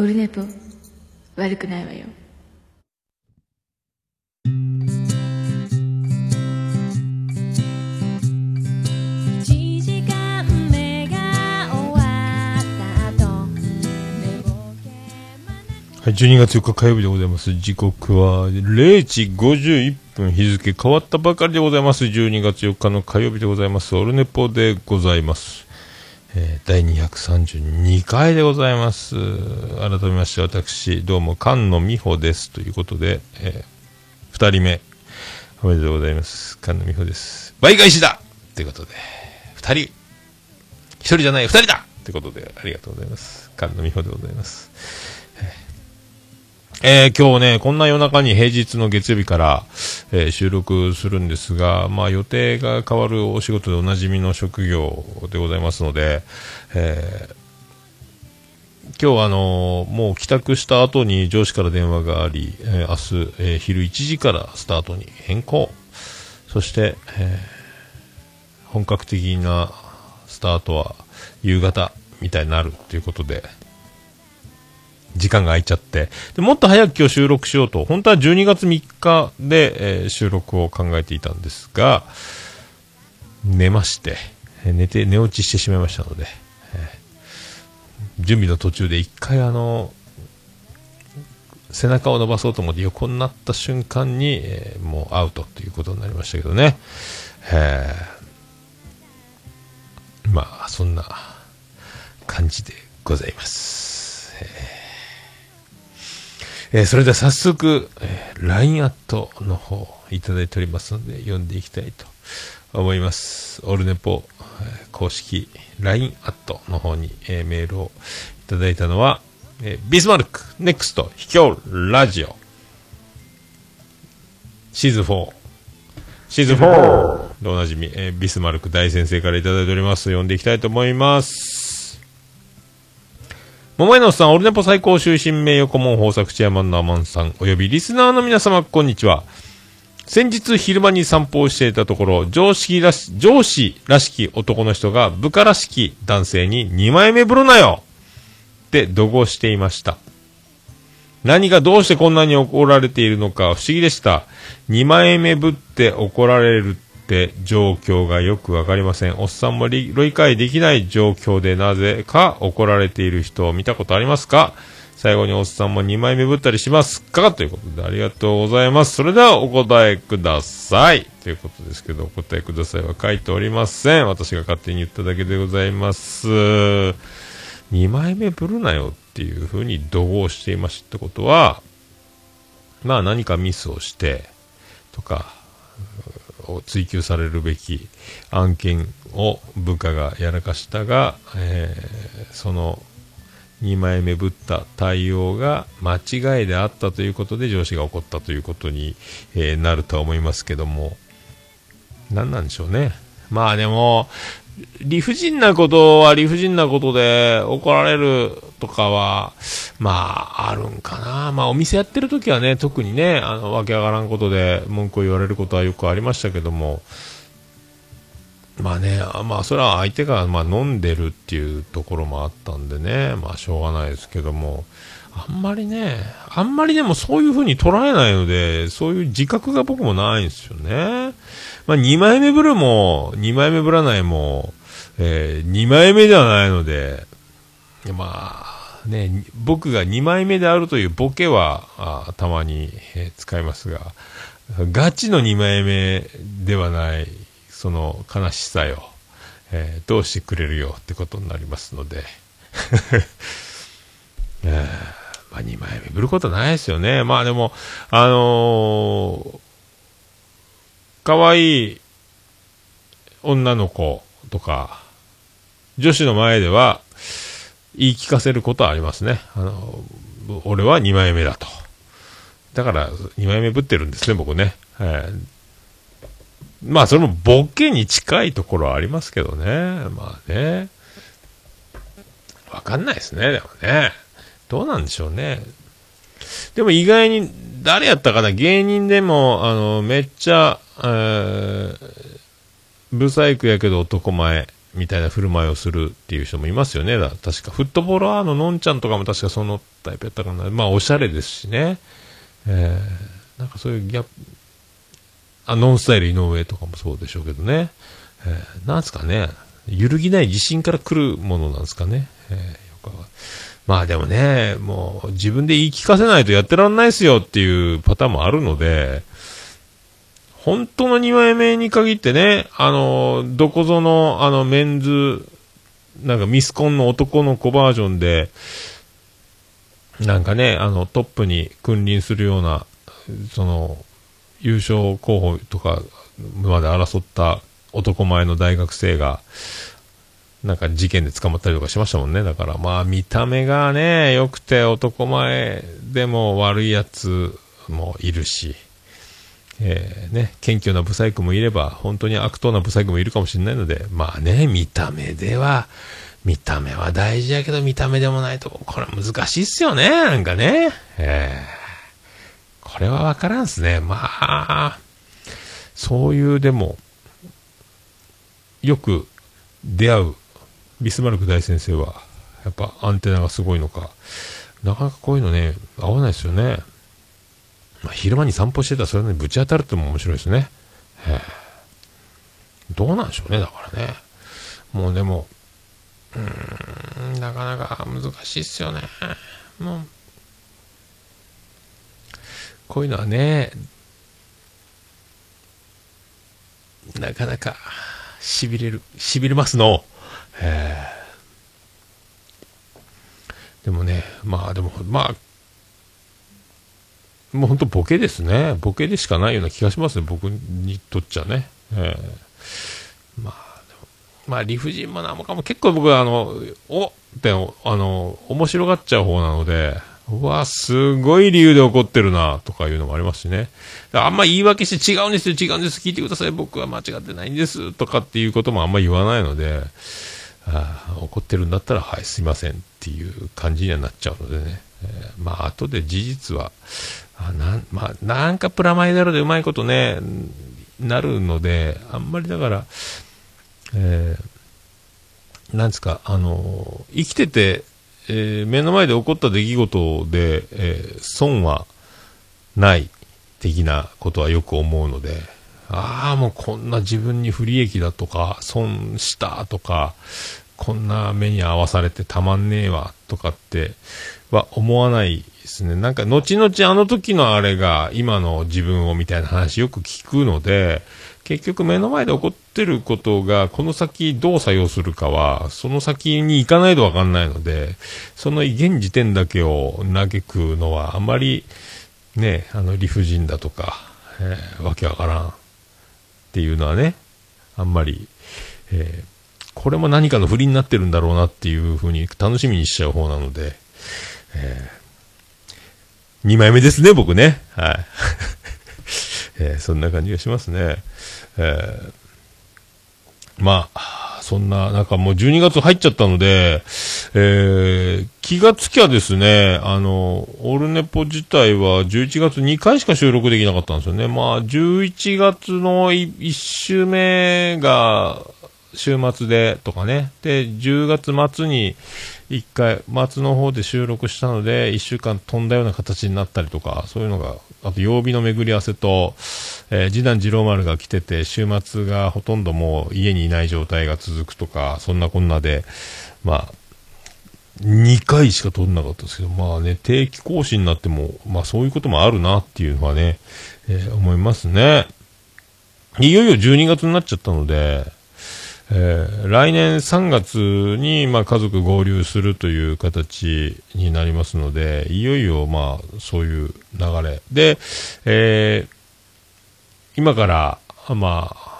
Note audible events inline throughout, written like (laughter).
オルネポ悪くないわよ1時間目が終わった後寝ぼけはい、12月4日火曜日でございます。時刻は0時51分、日付変わったばかりでございます。12月4日の火曜日でございます。オルネポでございます。えー第232回でございます。改めまして私、どうも、菅野美穂です。ということで、えー、2人目、おめでとうございます。菅野美穂です。倍返しだということで、2人、1人じゃない、2人だということで、ありがとうございます。菅野美穂でございます。えー今日ね、こんな夜中に平日の月曜日から、えー収録するんですが、まあ予定が変わるお仕事でおなじみの職業でございますので、えー今日はあのもう帰宅した後に上司から電話があり、え明日、え昼1時からスタートに変更。そして、え本格的なスタートは夕方みたいになるということで、時間が空いちゃって。でもっと早く今日収録しようと。本当は12月3日で、えー収録を考えていたんですが寝まして。えー寝て寝落ちしてしまいましたので、えー準備の途中で一回あの背中を伸ばそうと思って横になった瞬間に、えーもうアウトということになりましたけどね、えーまあそんな感じでございます。えーそれでは早速、えー LINE アットの方いただいておりますので読んでいきたいと思います。オルネポ、えー公式 LINE アットの方に、えーメールをいただいたのは、えービスマルク、ネクスト、秘境ラジオ、シーズン4、シーズン4でおなじみ、えービスマルク大先生からいただいております。読んでいきたいと思います。桃井のさん、オルネポ最高終身名誉顧問豊作チェアマンのアマンさん、およびリスナーの皆様、こんにちは。先日昼間に散歩をしていたところ、上司らし、上司らしき男の人が部下らしき男性に二枚目ぶるなよって怒号していました。何がどうしてこんなに怒られているのか不思議でした。二枚目ぶって怒られるて状況がよくわかりません。おっさんも理解できない状況でなぜか怒られている人を見たことありますか？最後におっさんも二枚目ぶったりしますか？ということでありがとうございます。それではお答えください。ということですけど、お答えくださいは書いておりません。私が勝手に言っただけでございます。二枚目ぶるなよっていうふうに怒号していましたってことは、まあ何かミスをして、とか、を追求されるべき案件を部下がやらかしたが、えーその2枚目ぶった対応が間違いであったということで上司が怒ったということに、えなるとは思いますけども。何なんでしょうね。まあでも理不尽なことは理不尽なことで怒られるとかは、まあ、あるんかな。まあ、お店やってる時はね、特にね、あの、わけわからんことで文句を言われることはよくありましたけども、まあね、まあ、それは相手が、まあ、飲んでるっていうところもあったんでね、まあ、しょうがないですけども、あんまりね、あんまりでもそういう風に捉えないので、そういう自覚が僕もないんですよね。まあ、2枚目ブルも、2枚目ブラないも、え2枚目ではないので、まあ、ね、僕が2枚目であるというボケは、あたまに、えー使いますが、ガチの2枚目ではない、その悲しさよ、えーどうしてくれるよってことになりますので、(laughs) えーまあ、2枚目ぶることないですよね。まあでも、あのー、可愛い女の子とか、女子の前では言い聞かせることはありますね。あの、俺は2枚目だと。だから、2枚目ぶってるんですね、僕ね。はいまあ、それもボケに近いところはありますけどね。まあね。わかんないですね、でもね。どうなんでしょうね。でも意外に、誰やったかな？芸人でも、あの、めっちゃ、えー、ブサイクやけど男前みたいな振る舞いをするっていう人もいますよね。確か、フットボールアーののんちゃんとかも確かそのタイプやったかな。まあ、おしゃれですしね。えー、なんかそういうギャップ、あ、ノンスタイル井上とかもそうでしょうけどね。えー、なんすかね。揺るぎない自信から来るものなんですかね。えー、よくわかまあでもね、もう自分で言い聞かせないとやってらんないですよっていうパターンもあるので、本当の2枚目に限ってね、あの、どこぞの、あの、メンズ、なんかミスコンの男の子バージョンで、なんかね、あの、トップに君臨するような、その、優勝候補とかまで争った男前の大学生が、なんか事件で捕まったりとかしましたもんね。だからまあ見た目がね、良くて男前でも悪いやつもいるし、えー、ね、謙虚なブサイクもいれば、本当に悪党なブサイクもいるかもしれないので、まあね、見た目では、見た目は大事やけど、見た目でもないと、これ難しいっすよね、なんかね。えー、これはわからんっすね。まあ、そういうでも、よく出会うビスマルク大先生は、やっぱアンテナがすごいのか、なかなかこういうのね、合わないですよね。まあ、昼間に散歩してたらそれにぶち当たるっても面白いですね。どうなんでしょうね、だからね。もうでも、うーん、なかなか難しいっすよね。もう、こういうのはね、なかなか、痺れる、痺れますの。でもね、まあでも、まあ、もう本当ボケですね。ボケでしかないような気がしますね、僕にとっちゃね。えー、まあ、まあ理不尽もなんもかも結構僕はあの、おってあの、面白がっちゃう方なので、うわ、すごい理由で怒ってるな、とかいうのもありますしね。あんま言い訳して違うんですよ、違うんです、聞いてください、僕は間違ってないんです、とかっていうこともあんま言わないので、あ怒ってるんだったら、はい、すいませんっていう感じにはなっちゃうのでね。えー、まあ、後で事実は、あなんまあ、なんかプラマイゼロでうまいことね、なるので、あんまりだから、えー、なんですか、あの、生きてて、えー、目の前で起こった出来事で、え、損はない的なことはよく思うので、ああ、もうこんな自分に不利益だとか、損したとか、こんな目に遭わされてたまんねえわとかっては思わないですね。なんか、後々あの時のあれが今の自分をみたいな話よく聞くので、結局目の前で起こってることがこの先どう作用するかは、その先に行かないとわかんないので、その現時点だけを嘆くのはあまり、ね、あの理不尽だとか、えー、わけわからんっていうのはね、あんまり、えーこれも何かの振りになってるんだろうなっていうふうに楽しみにしちゃう方なので、えー、2枚目ですね、僕ね。はい。(laughs) えー、そんな感じがしますね。えー、まあ、そんな、なんかもう12月入っちゃったので、えー、気がつきゃですね、あの、オルネポ自体は11月2回しか収録できなかったんですよね。まあ、11月の 1, 1週目が、週末でとかね。で、10月末に1回、末の方で収録したので、1週間飛んだような形になったりとか、そういうのが、あと曜日の巡り合わせと、えー、次男次郎丸が来てて、週末がほとんどもう家にいない状態が続くとか、そんなこんなで、まあ、2回しか撮んなかったですけど、まあね、定期更新になっても、まあそういうこともあるなっていうのはね、えー、思いますね。いよいよ12月になっちゃったので、えー、来年3月に、まあ、家族合流するという形になりますので、いよいよ、まあ、そういう流れ。で、えー、今から、まあ、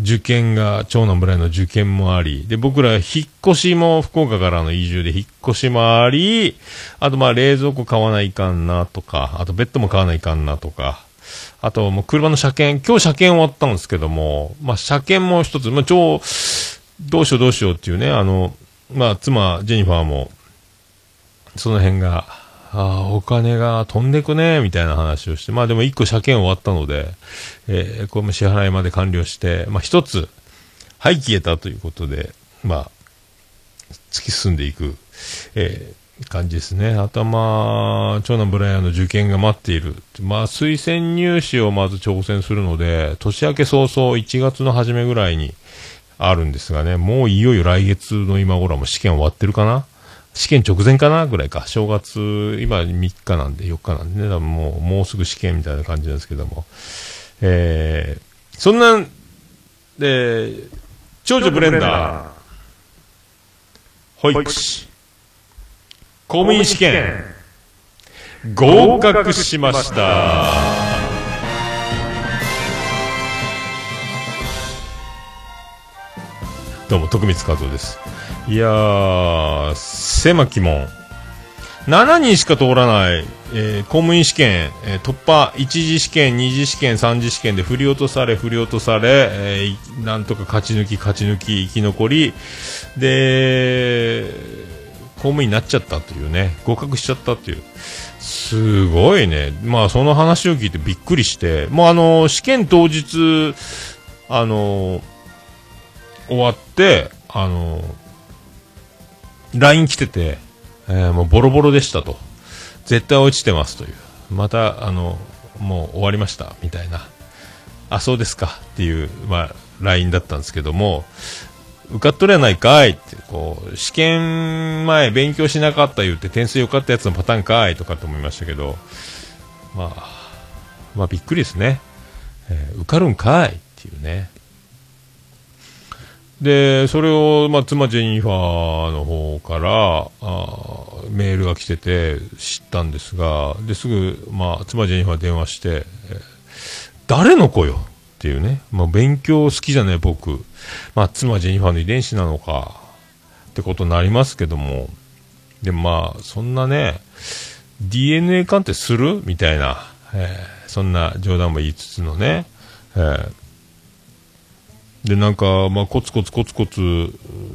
受験が、長男村への受験もあり、で、僕ら引っ越しも福岡からの移住で引っ越しもあり、あとまあ冷蔵庫買わないかんなとか、あとベッドも買わないかんなとか、あと、もう車の車検、今日車検終わったんですけども、まあ、車検も一つ、まあ、超、どうしようどうしようっていうね、あの、まあ、妻、ジェニファーも、その辺が、ああ、お金が飛んでくね、みたいな話をして、まあでも一個車検終わったので、えー、これも支払いまで完了して、まあ一つ、はい、消えたということで、まあ、突き進んでいく、えー感じですね。頭、長男ブライアンの受験が待っている。まあ、推薦入試をまず挑戦するので、年明け早々1月の初めぐらいにあるんですがね、もういよいよ来月の今頃はもう試験終わってるかな？試験直前かなぐらいか。正月、今3日なんで、4日なんでね、多分もう、もうすぐ試験みたいな感じなんですけども。えー、そんなんで、長女ブレンダー、保育士、公務員試験、合格しました。どうも、徳光和夫です。いやー、狭き門。7人しか通らない、えー公務員試験、えー突破、1次試験、2次試験、3次試験で振り落とされ、振り落とされ、えーなんとか勝ち抜き、勝ち抜き、生き残り、で、公務員になっちゃったというね、合格しちゃったっていう。すごいね。まあ、その話を聞いてびっくりして、もうあの、試験当日、あの、終わって、あの、LINE 来てて、えーもうボロボロでしたと。絶対落ちてますという。また、あの、もう終わりました、みたいな。あ、そうですか、っていう、まあ、LINE だったんですけども、受かっとるやないかいって、こう、試験前勉強しなかった言って点数良かったやつのパターンかいとかと思いましたけど、まあ、まあびっくりですね。えー受かるんかいっていうね。で、それを、まあ、妻ジェニファーの方から、あーメールが来てて知ったんですが、で、すぐ、まあ、妻ジェニファー電話して、えー誰の子よ？っていうね。まあ、勉強好きじゃない僕。まあ、妻ジェニファーの遺伝子なのか、ってことになりますけども。でもまあ、そんなね、DNA 鑑定する？みたいな、えーそんな冗談も言いつつのね、えーで、なんか、まあ、コツコツコツコツ、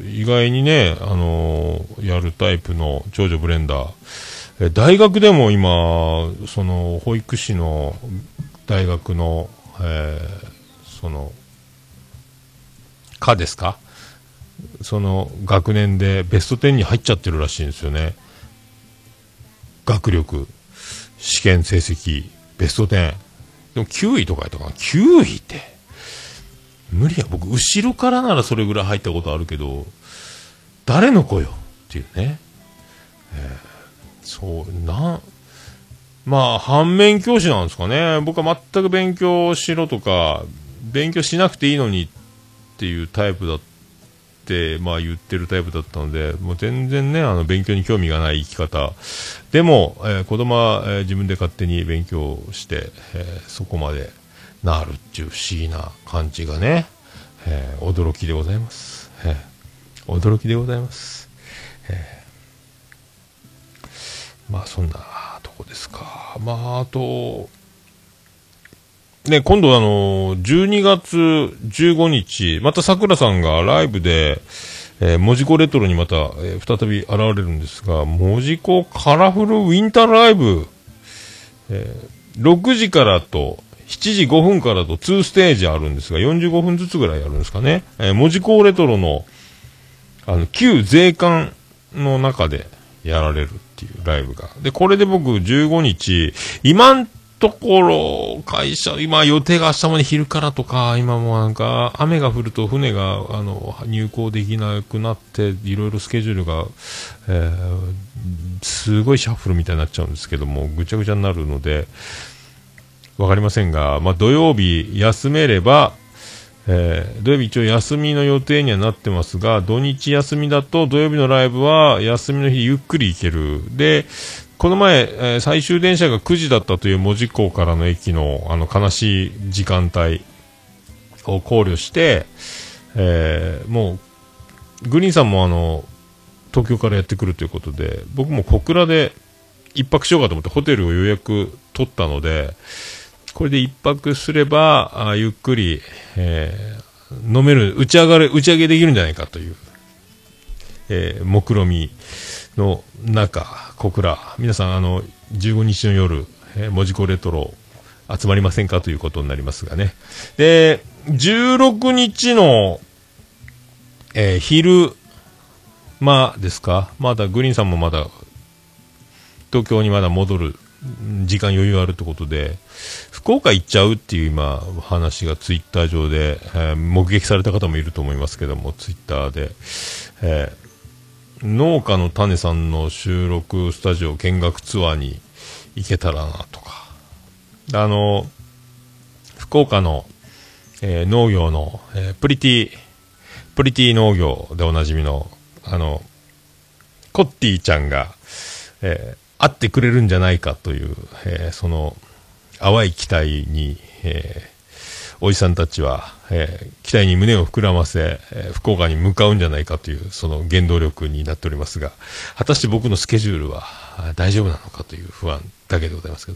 意外にね、あのーやるタイプの長女ブレンダー。え大学でも今、その、保育士の大学の、えーその、科ですか？その学年でベスト10に入っちゃってるらしいんですよね。学力、試験成績、ベスト10。でも9位とかやったかな ?9 位って。無理や。僕、後ろからならそれぐらい入ったことあるけど、誰の子よ？っていうね。えーそう、なん、まあ、反面教師なんですかね。僕は全く勉強しろとか、勉強しなくていいのにっていうタイプだって、まあ言ってるタイプだったので、もう全然ね、あの、勉強に興味がない生き方。でも、えー子供は、えー自分で勝手に勉強して、えーそこまでなるっていう不思議な感じがね、えー驚きでございます。えー驚きでございます。えーまあそんなとこですか。まああと、ね、今度あの、12月15日、また桜さんがライブで、えー、文字工レトロにまた、えー再び現れるんですが、文字工カラフルウィンターライブ、えー6時からと、7時5分からと2ステージあるんですが、45分ずつぐらいやるんですかね。えー文字工レトロの、あの、旧税関の中でやられるっていうライブが。で、これで僕15日、今んところ、会社、今予定が明日まで昼からとか、今もなんか、雨が降ると船が、あの、入港できなくなって、いろいろスケジュールが、えーすごいシャッフルみたいになっちゃうんですけども、ぐちゃぐちゃになるので、わかりませんが、まあ、土曜日休めれば、えー土曜日一応休みの予定にはなってますが、土日休みだと土曜日のライブは休みの日ゆっくり行ける。で、この前、えー最終電車が9時だったという門司港からの駅のあの悲しい時間帯を考慮して、えーもう、グリーンさんもあの、東京からやってくるということで、僕も小倉で一泊しようかと思ってホテルを予約取ったので、これで一泊すれば、あゆっくり、えー飲める、打ち上がる、打ち上げできるんじゃないかという、えー目論み。の中、小倉、皆さん、あの、15日の夜、えー、文字工レトロ、集まりませんかということになりますがね。で、16日の、えー昼間ですか？まだグリーンさんもまだ東京にまだ戻る時間余裕あるってことで福岡行っちゃうっていう今話がツイッター上で、えー目撃された方もいると思いますけどもツイッターで、えー農家の種さんの収録スタジオ見学ツアーに行けたらなとか。あの福岡の、えー農業の、えープリティプリティ農業でおなじみのあのコッティちゃんが、えー会ってくれるんじゃないかという、えーその淡い期待に、えおじさんたちは、えー期待に胸を膨らませ、えー福岡に向かうんじゃないかというその原動力になっておりますが果たして僕のスケジュールは大丈夫なのかという不安だけでございますけ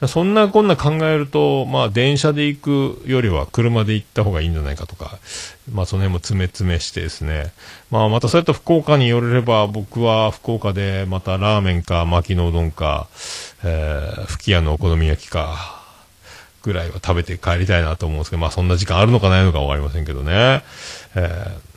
どそんなこんな考えると、まあ、電車で行くよりは車で行った方がいいんじゃないかとか、まあ、その辺も詰め詰めしてですね、まあ、またそうやって福岡に寄れれば僕は福岡でまたラーメンか薪のうどんか、えー吹き家のお好み焼きかぐらいは食べて帰りたいなと思うんですけど、まあそんな時間あるのかないのかわかりませんけどね。えー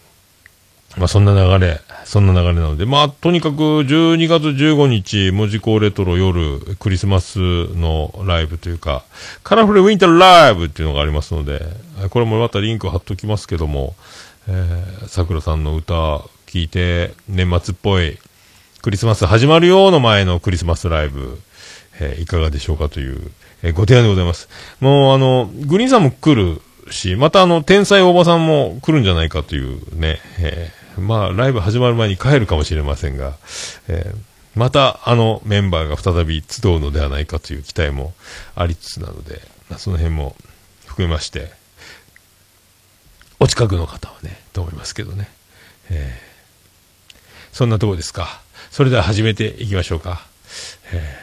まあそんな流れ、そんな流れなので、まあとにかく12月15日、文字工レトロ夜、クリスマスのライブというか、カラフルウィンターライブっていうのがありますので、これもまたリンク貼っときますけども、えー、桜さんの歌聞いて、年末っぽい、クリスマス始まるよの前のクリスマスライブ、えーいかがでしょうかという、えーご提案でございます。もう、あの、グリーンさんも来るし、またあの、天才おばさんも来るんじゃないかというね、えーまあ、ライブ始まる前に帰るかもしれませんが、えーまたあのメンバーが再び集うのではないかという期待もありつつなので、その辺も含めまして、お近くの方はね、と思いますけどね。えーそんなとこですか。それでは始めていきましょうか。えー、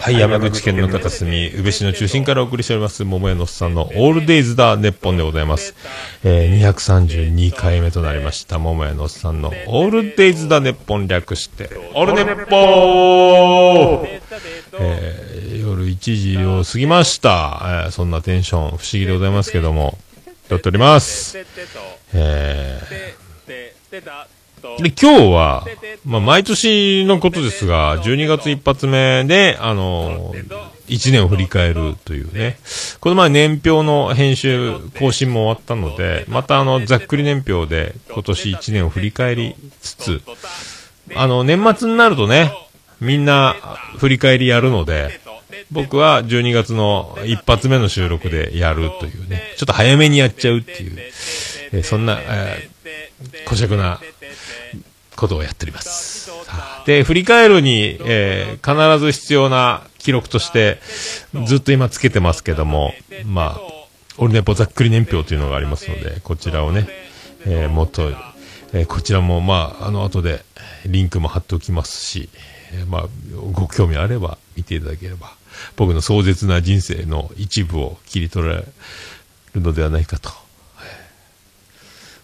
はい、山口県の片隅、宇部市の中心からお送りしております、桃屋のおっさんのオールデイズだ、ネッポンでございます。えー、232回目となりました、桃屋のおっさんのオールデイズだ、ネッポン略して、オールネッポーえー、夜1時を過ぎました、えーそんなテンション、不思議でございますけども、撮っております。えー、で、今日は、まあ、毎年のことですが、12月一発目で、あの、1年を振り返るというね、この前年表の編集、更新も終わったので、またあの、ざっくり年表で今年1年を振り返りつつ、あの、年末になるとね、みんな振り返りやるので、僕は12月の一発目の収録でやるというね、ちょっと早めにやっちゃうっていう、えーそんな、えー、小尺なことをやっております。で、振り返るに、えー必ず必要な記録として、ずっと今つけてますけども、まあ、オルネポざっくり年表というのがありますので、こちらをね、えーもっと、えーこちらも、まあ、あの後でリンクも貼っておきますし、えーまあ、ご興味あれば見ていただければ、僕の壮絶な人生の一部を切り取られるのではないかと、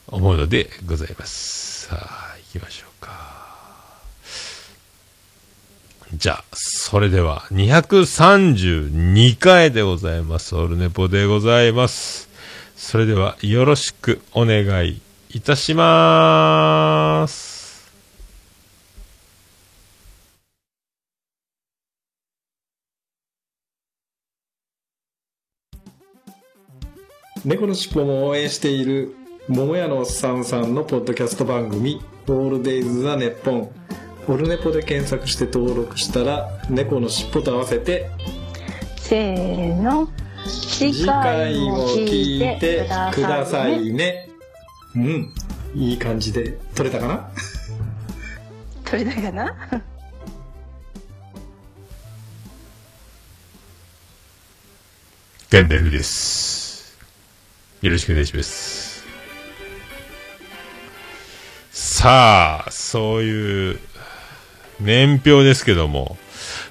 思うのでございます。さあ、きましょうか。じゃあ、それでは、232回でございます。オルネポでございます。それでは、よろしくお願いいたします。猫のしっぽも応援している桃屋のおっさんさんのポッドキャスト番組「オールデイズ・ザ・ネッポン」オルネポで検索して登録したら猫のしっぽと合わせてせーの次回も聞いてくださいねうんいい感じで撮れたかなどれだかなガンダルです。よろしくお願いします。さあ、そういう年表ですけども、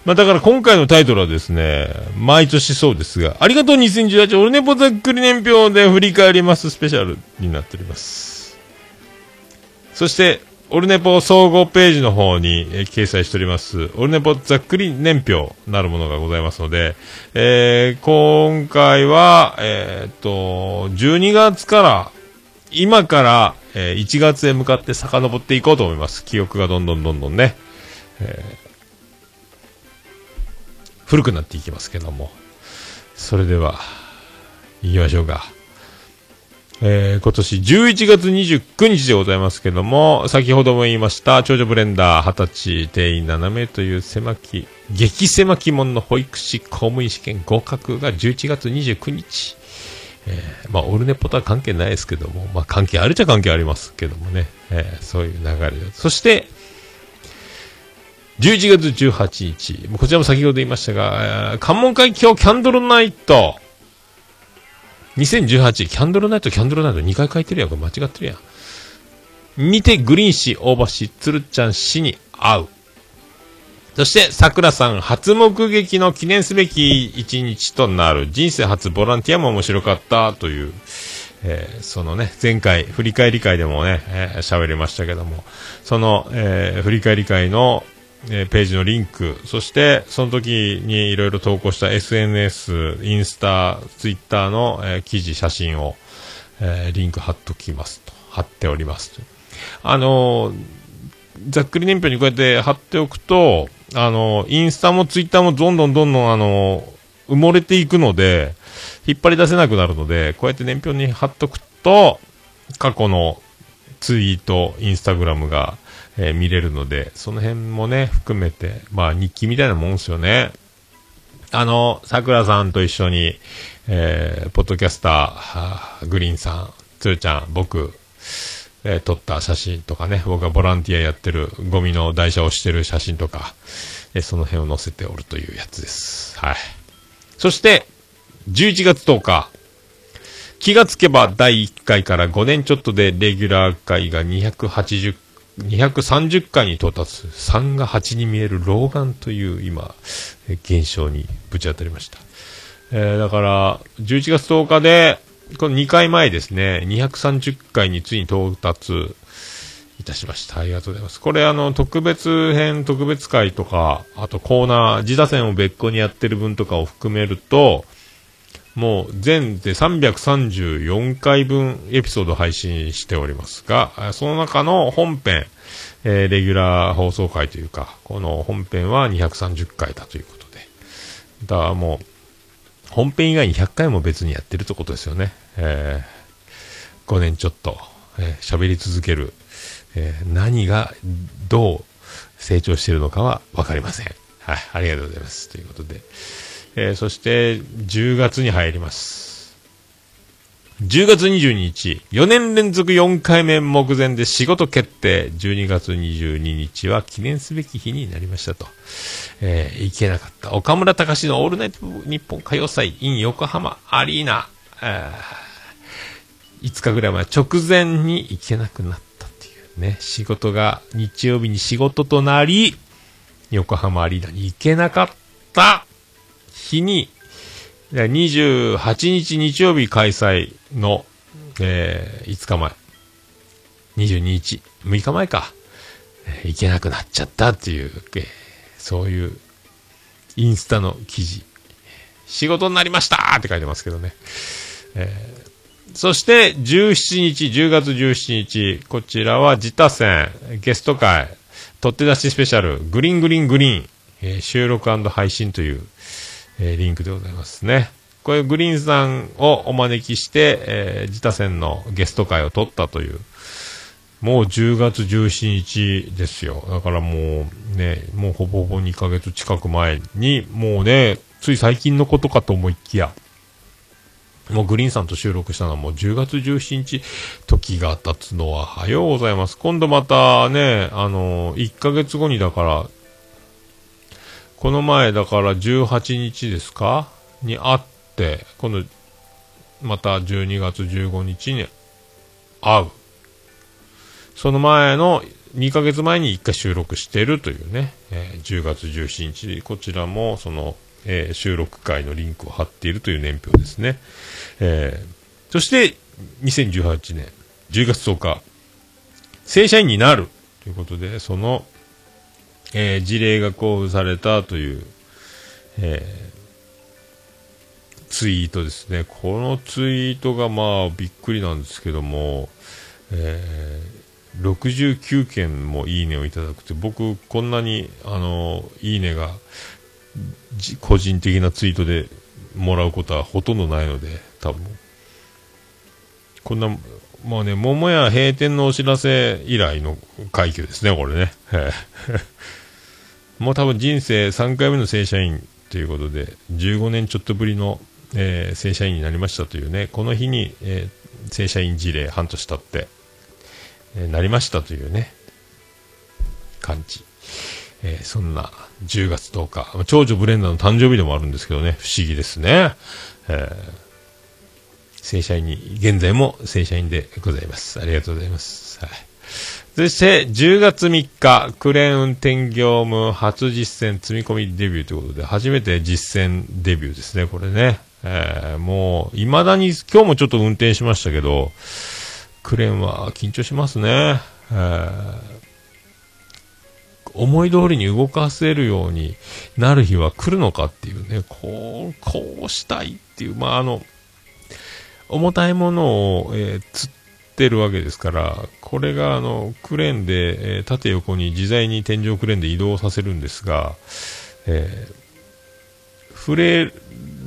まあだから今回のタイトルはですね、毎年そうですが、ありがとう2018オルネポざっくり年表で振り返ります。スペシャルになっております。そして、オルネポ総合ページの方に、え掲載しております、オルネポざっくり年表なるものがございますので、えー今回は、えーっと、12月から、今から、えー1月へ向かって遡っていこうと思います。記憶がどんどんどんどんね、古くなっていきますけども。それでは、行きましょうか。えー今年11月29日でございますけども、先ほども言いました、長女ブレンダー20歳、定員7名という狭き、激狭き門の保育士公務員試験合格が11月29日。えーまあ、オルネポとは関係ないですけども、まあ、関係あるっちゃ関係ありますけどもね、えーそういう流れで。そして、11月18日、こちらも先ほど言いましたが、関門海峡キャンドルナイト、2018、キャンドルナイト、キャンドルナイト2回書いてるやん、これ間違ってるやん。にてグリーン氏、大橋氏、つるちゃん氏に会う。そして、桜さん初目撃の記念すべき一日となる人生初ボランティアも面白かったという、えーそのね、前回振り返り会でもね、えー喋りましたけども、その、えー振り返り会の、えーページのリンク、そしてその時にいろいろ投稿した SNS、インスタ、ツイッターの、えー記事、写真を、えーリンク貼っときますと、貼っておりますと。あのーざっくり年表にこうやって貼っておくと、あの、インスタもツイッターもどんどんどんどんあの、埋もれていくので、引っ張り出せなくなるので、こうやって年表に貼っとくと、過去のツイート、インスタグラムが、えー見れるので、その辺もね、含めて、まあ日記みたいなもんですよね。あの、桜さんと一緒に、えーポッドキャスター、グリーンさん、つるちゃん、僕、えー撮った写真とかね、僕がボランティアやってる、ゴミの台車をしてる写真とか、えーその辺を載せておるというやつです。はい。そして、11月10日、気がつけば第1回から5年ちょっとでレギュラー回が280、230回に到達、3が8に見える老眼という今、え現象にぶち当たりました。えーだから、11月10日で、この2回前ですね、230回についに到達いたしました。ありがとうございます。これあの、特別編、特別会とか、あとコーナー、自打線を別個にやってる分とかを含めると、もう全で334回分エピソード配信しておりますが、その中の本編、えーレギュラー放送回というか、この本編は230回だということで。だからもう、本編以外に100回も別にやってるってことですよね。えー5年ちょっと、えー喋り続ける、えー何がどう成長してるのかは分かりません。はい、ありがとうございます。ということで。えそして、10月に入ります。10月22日、4年連続4回目目前で仕事決定。12月22日は記念すべき日になりましたと。えー行けなかった。岡村隆史のオールナイト日本歌謡祭 in 横浜アリーナ。え5日ぐらい前、直前に行けなくなったっていうね。仕事が、日曜日に仕事となり、横浜アリーナに行けなかった日に、28日日曜日開催の、えー5日前、22日、6日前か、えー行けなくなっちゃったっていう、えーそういう、インスタの記事、仕事になりましたって書いてますけどね。えーそして、17日、10月17日、こちらは自他戦、ゲスト会、取って出しスペシャル、グリーングリーングリーン、えー収録配信という、えーリンクでございますね。これグリーンさんをお招きして、えー自他戦のゲスト会を取ったという、もう10月17日ですよ。だからもうね、もうほぼほぼ2ヶ月近く前に、もうね、つい最近のことかと思いきや、もうグリーンさんと収録したのはもう10月17日、時が経つのは早うございます。今度またね、あの、1ヶ月後にだから、この前だから18日ですか？に会って、今度、また12月15日に会う。その前の2ヶ月前に1回収録してるというね、えー10月17日、こちらもその、えー収録回のリンクを貼っているという年表ですね。えーそして、2018年10月10日、正社員になるということで、その、えー事例が交付されたという、えーツイートですね。このツイートがまあびっくりなんですけども、えー69件もいいねをいただくて、僕こんなに、あの、いいねが、個人的なツイートでもらうことはほとんどないので、多分。こんな、もうね、桃屋閉店のお知らせ以来の快挙ですね、これね。もう多分人生3回目の正社員ということで、15年ちょっとぶりの、えー正社員になりましたというね、この日に、えー正社員事例半年経って、えーなりましたというね、感じ。えーそんな10月10日、長女ブレンダーの誕生日でもあるんですけどね、不思議ですね。えー正社員に、現在も正社員でございます。ありがとうございます。はい。そして、10月3日、クレーン運転業務初実践積み込みデビューということで、初めて実践デビューですね、これね。えーもう、未だに、今日もちょっと運転しましたけど、クレーンは緊張しますね。えー思い通りに動かせるようになる日は来るのかっていうね、こう、こうしたいっていう、まあ、あの、重たいものを、えー釣ってるわけですから、これがあのクレーンで、えー縦横に自在に天井クレーンで移動させるんですが、えー触れ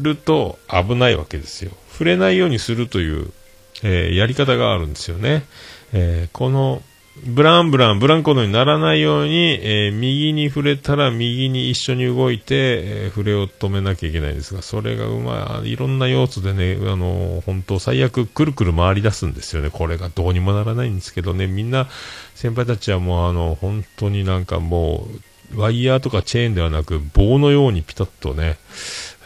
ると危ないわけですよ。触れないようにするという、えーやり方があるんですよね。えこのブランブラン、ブランコのようにならないように、えー右に触れたら右に一緒に動いて、えー触れを止めなきゃいけないんですが、それがうまい、いろんな要素でね、あの本当最悪くるくる回り出すんですよね。これがどうにもならないんですけどね、みんな、先輩たちはもうあの、本当になんかもう、ワイヤーとかチェーンではなく、棒のようにピタッとね、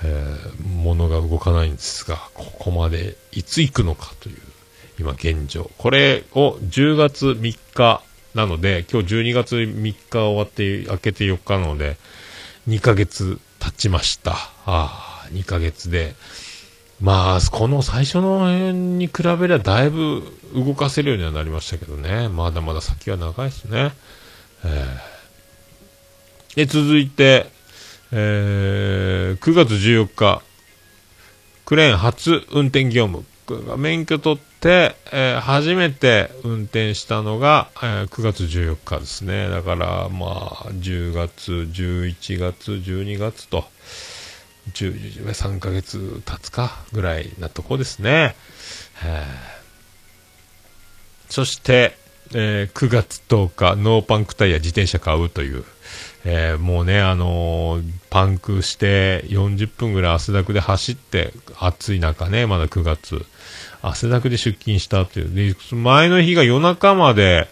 えー物が動かないんですが、ここまでいつ行くのかという、今現状。これを10月3日なので、今日12月3日終わって、明けて4日なので、2ヶ月経ちました。ああ、2ヶ月で。まあ、この最初の辺に比べればだいぶ動かせるようにはなりましたけどね。まだまだ先は長いですね。えーで、続いて、えー9月14日、クレーン初運転業務。免許取って、えー初めて運転したのが、えー9月14日ですね。だから、まあ、10月、11月、12月と、10 3ヶ月経つかぐらいなとこですね。そして、えー9月10日、ノーパンクタイヤ自転車買うという、えーもうね、あのーパンクして40分ぐらい汗だくで走って、暑い中ね、まだ9月、汗だくで出勤したっていう。で、前の日が夜中まで、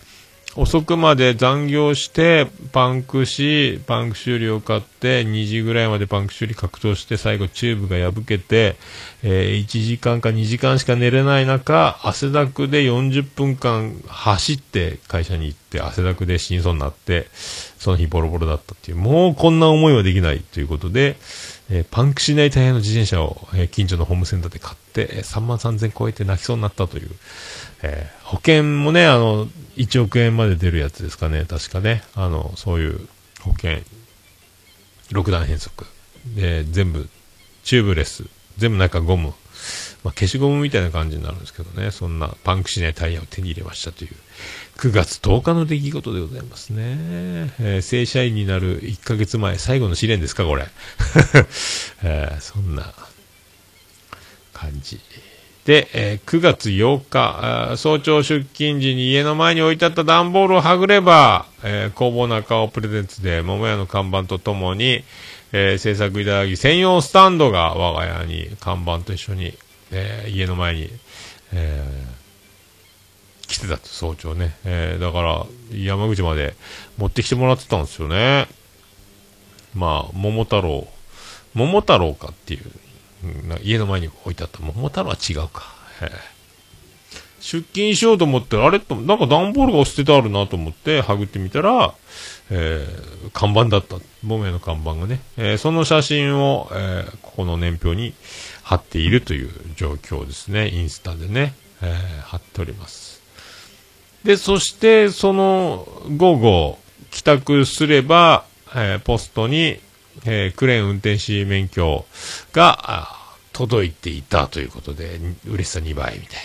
遅くまで残業して、パンクし、パンク修理を買って、2時ぐらいまでパンク修理格闘して、最後チューブが破けて、えー1時間か2時間しか寝れない中、汗だくで40分間走って会社に行って、汗だくで死にそうになって、その日ボロボロだったっていう、もうこんな思いはできないということで、えーパンクしないタイヤの自転車を、えー近所のホームセンターで買って、え3万3000超えて泣きそうになったという、えー保険もね、あの、1億円まで出るやつですかね、確かね。あの、そういう保険、6段変速。で、全部、チューブレス、全部中ゴム。まあ、消しゴムみたいな感じになるんですけどね、そんなパンクしないタイヤを手に入れましたという、9月10日の出来事でございますね。えー正社員になる1ヶ月前、最後の試練ですか、これ。(laughs) えーそんな感じ。で、えー9月8日、早朝出勤時に家の前に置いてあった段ボールをはぐれば、えー工房中尾プレゼンツで桃屋の看板とともに、えー制作いただき専用スタンドが我が家に看板と一緒に、えー家の前に、えー来てたと早朝ね、えーだから山口まで持ってきてもらってたんですよねまあ桃太郎桃太郎かっていう家の前に置いてあった桃太郎は違うか。へえ出勤しようと思って、あれ？と、なんか段ボールが捨ててあるなと思って、はぐってみたら、えー看板だった。桃屋の看板がね。えーその写真を、えーここの年表に貼っているという状況ですね。インスタでね、えー貼っております。で、そして、その午後、帰宅すれば、えーポストに、えークレーン運転士免許が届いていたということで、嬉しさ2倍みたい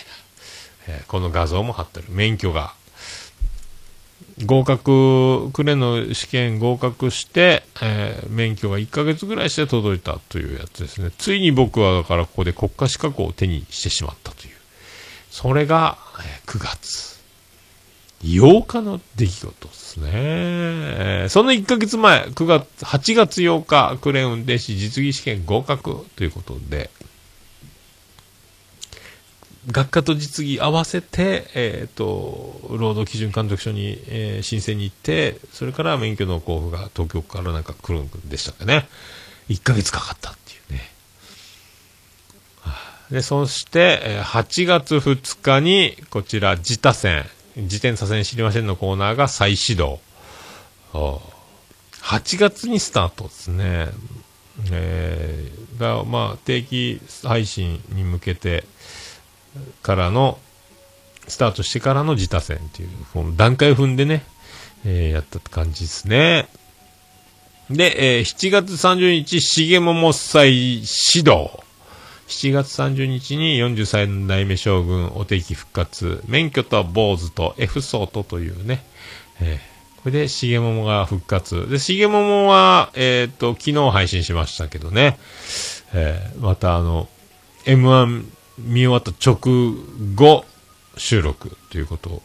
な。えーこの画像も貼ってる。免許が合格、クレーンの試験合格して、えー免許が1ヶ月ぐらいして届いたというやつですね。ついに僕はだからここで国家資格を手にしてしまったという。それが、えー9月8日の出来事ですね。その1ヶ月前、9月、8月8日、クレーン運転士実技試験合格ということで、学科と実技合わせて、えっ、と、労働基準監督署に、えー申請に行って、それから免許の交付が東京からなんか来るんでしたっけね。1ヶ月かかったっていうね。で、そして、8月2日に、こちら、自他線、自転車線知りませんのコーナーが再始動。8月にスタートですね。えーが、まあ、定期配信に向けて、からの、スタートしてからの自他戦っていう、この段階踏んでね、えーやったって感じですね。で、えー7月30日、重桃祭指導。7月30日に43代目将軍お定期復活、免許と坊主と F ソートというね、えーこれで重桃が復活。で、重桃は、えっ、と、昨日配信しましたけどね、えーまたあの、M1 見終わった直後収録ということを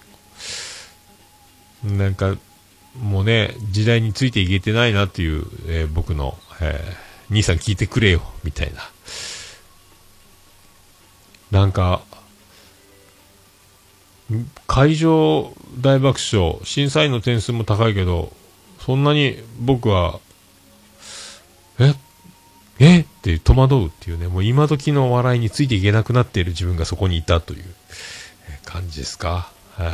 なんか、もうね、時代についていけてないなっていう、えー僕の、えー兄さん聞いてくれよ、みたいな。なんか、会場大爆笑、審査員の点数も高いけど、そんなに僕は、ええ？って戸惑うっていうね、もう今時の笑いについていけなくなっている自分がそこにいたという感じですか？はい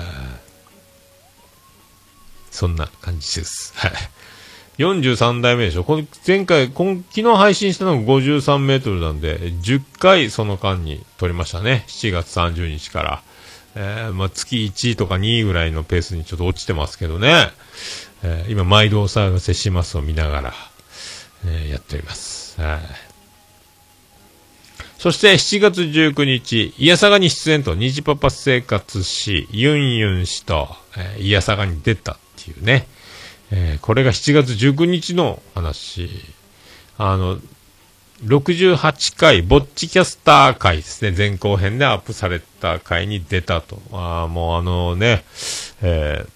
そんな感じです。はい。43代目でしょこれ前回、今昨日配信したのが53メートルなんで、10回その間に撮りましたね。7月30日から。えーまあ、月1とか2ぐらいのペースにちょっと落ちてますけどね。えー今、毎度お騒がせしますを見ながら、えーやっております。はい。そして7月19日、イヤサガに出演と、虹パパ生活し、ユンユン氏と、えーイヤサガに出たっていうね。えーこれが7月19日の話。あの、68回、ぼっちキャスター回ですね。前後編でアップされた回に出たと。あもうあのね、えー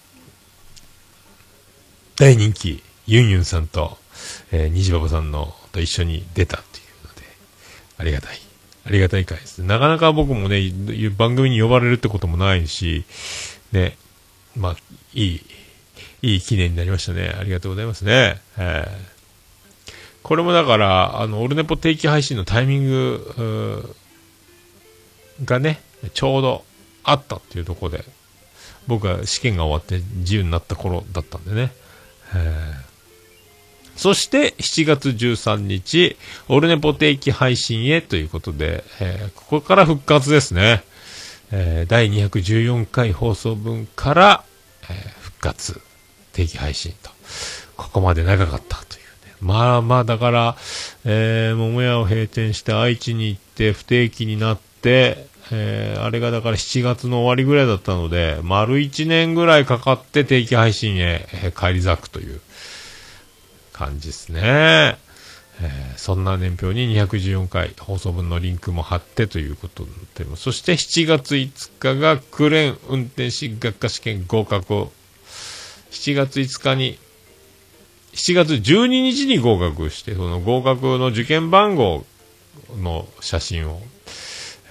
大人気、ユンユンさんと、えー、虹パパさんのと一緒に出たっていうので、ありがたい。ありがたい回です。なかなか僕もね、番組に呼ばれるってこともないし、ね、まあ、いい、いい記念になりましたね。ありがとうございますね。えーこれもだから、あの、オルネポ定期配信のタイミングがね、ちょうどあったっていうところで、僕は試験が終わって自由になった頃だったんでね。えーそして7月13日、オルネポ定期配信へということで、えーここから復活ですね。えー第214回放送分から、えー復活、定期配信と。ここまで長かったというね。まあまあ、だから、えー、桃屋を閉店して愛知に行って不定期になって、えーあれがだから7月の終わりぐらいだったので、丸1年ぐらいかかって定期配信へ、えー返り咲くという感じですね。えーそんな年表に214回放送分のリンクも貼ってということになっております。そして7月5日がクレーン運転士学科試験合格7月5日に7月12日に合格して、その合格の受験番号の写真を、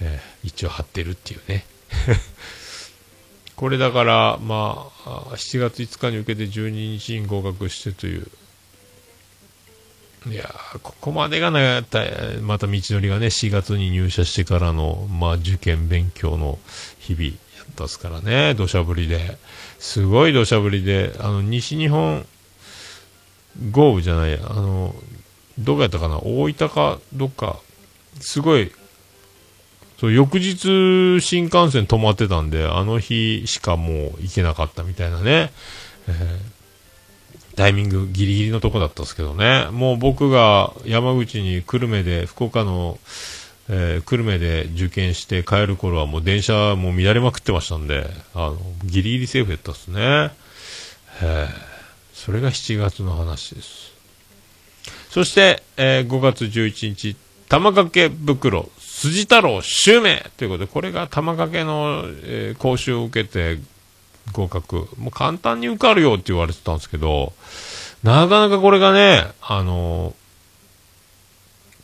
えー一応貼ってるっていうね。(laughs) これだから、まあ、7月5日に受けて12日に合格してという。いやーここまでがね、また道のりがね、4月に入社してからの、まあ、受験勉強の日々やったですからね、土砂降りで。すごい土砂降りで、あの、西日本豪雨じゃないや、あの、どこやったかな、大分か、どっか、すごい、そう、翌日新幹線止まってたんで、あの日しかもう行けなかったみたいなね、えータイミングギリギリのとこだったんですけどね、もう僕が山口に久留米で、福岡の、えー久留米で受験して帰る頃はもう電車も乱れまくってましたんで、あの、ギリギリセーフやったっすね。えーそれが7月の話です。そして、えー5月11日、玉掛け袋、筋太郎襲名ということで、これが玉掛けの、えー講習を受けて合格。もう簡単に受かるよって言われてたんですけど、なかなかこれがね、あの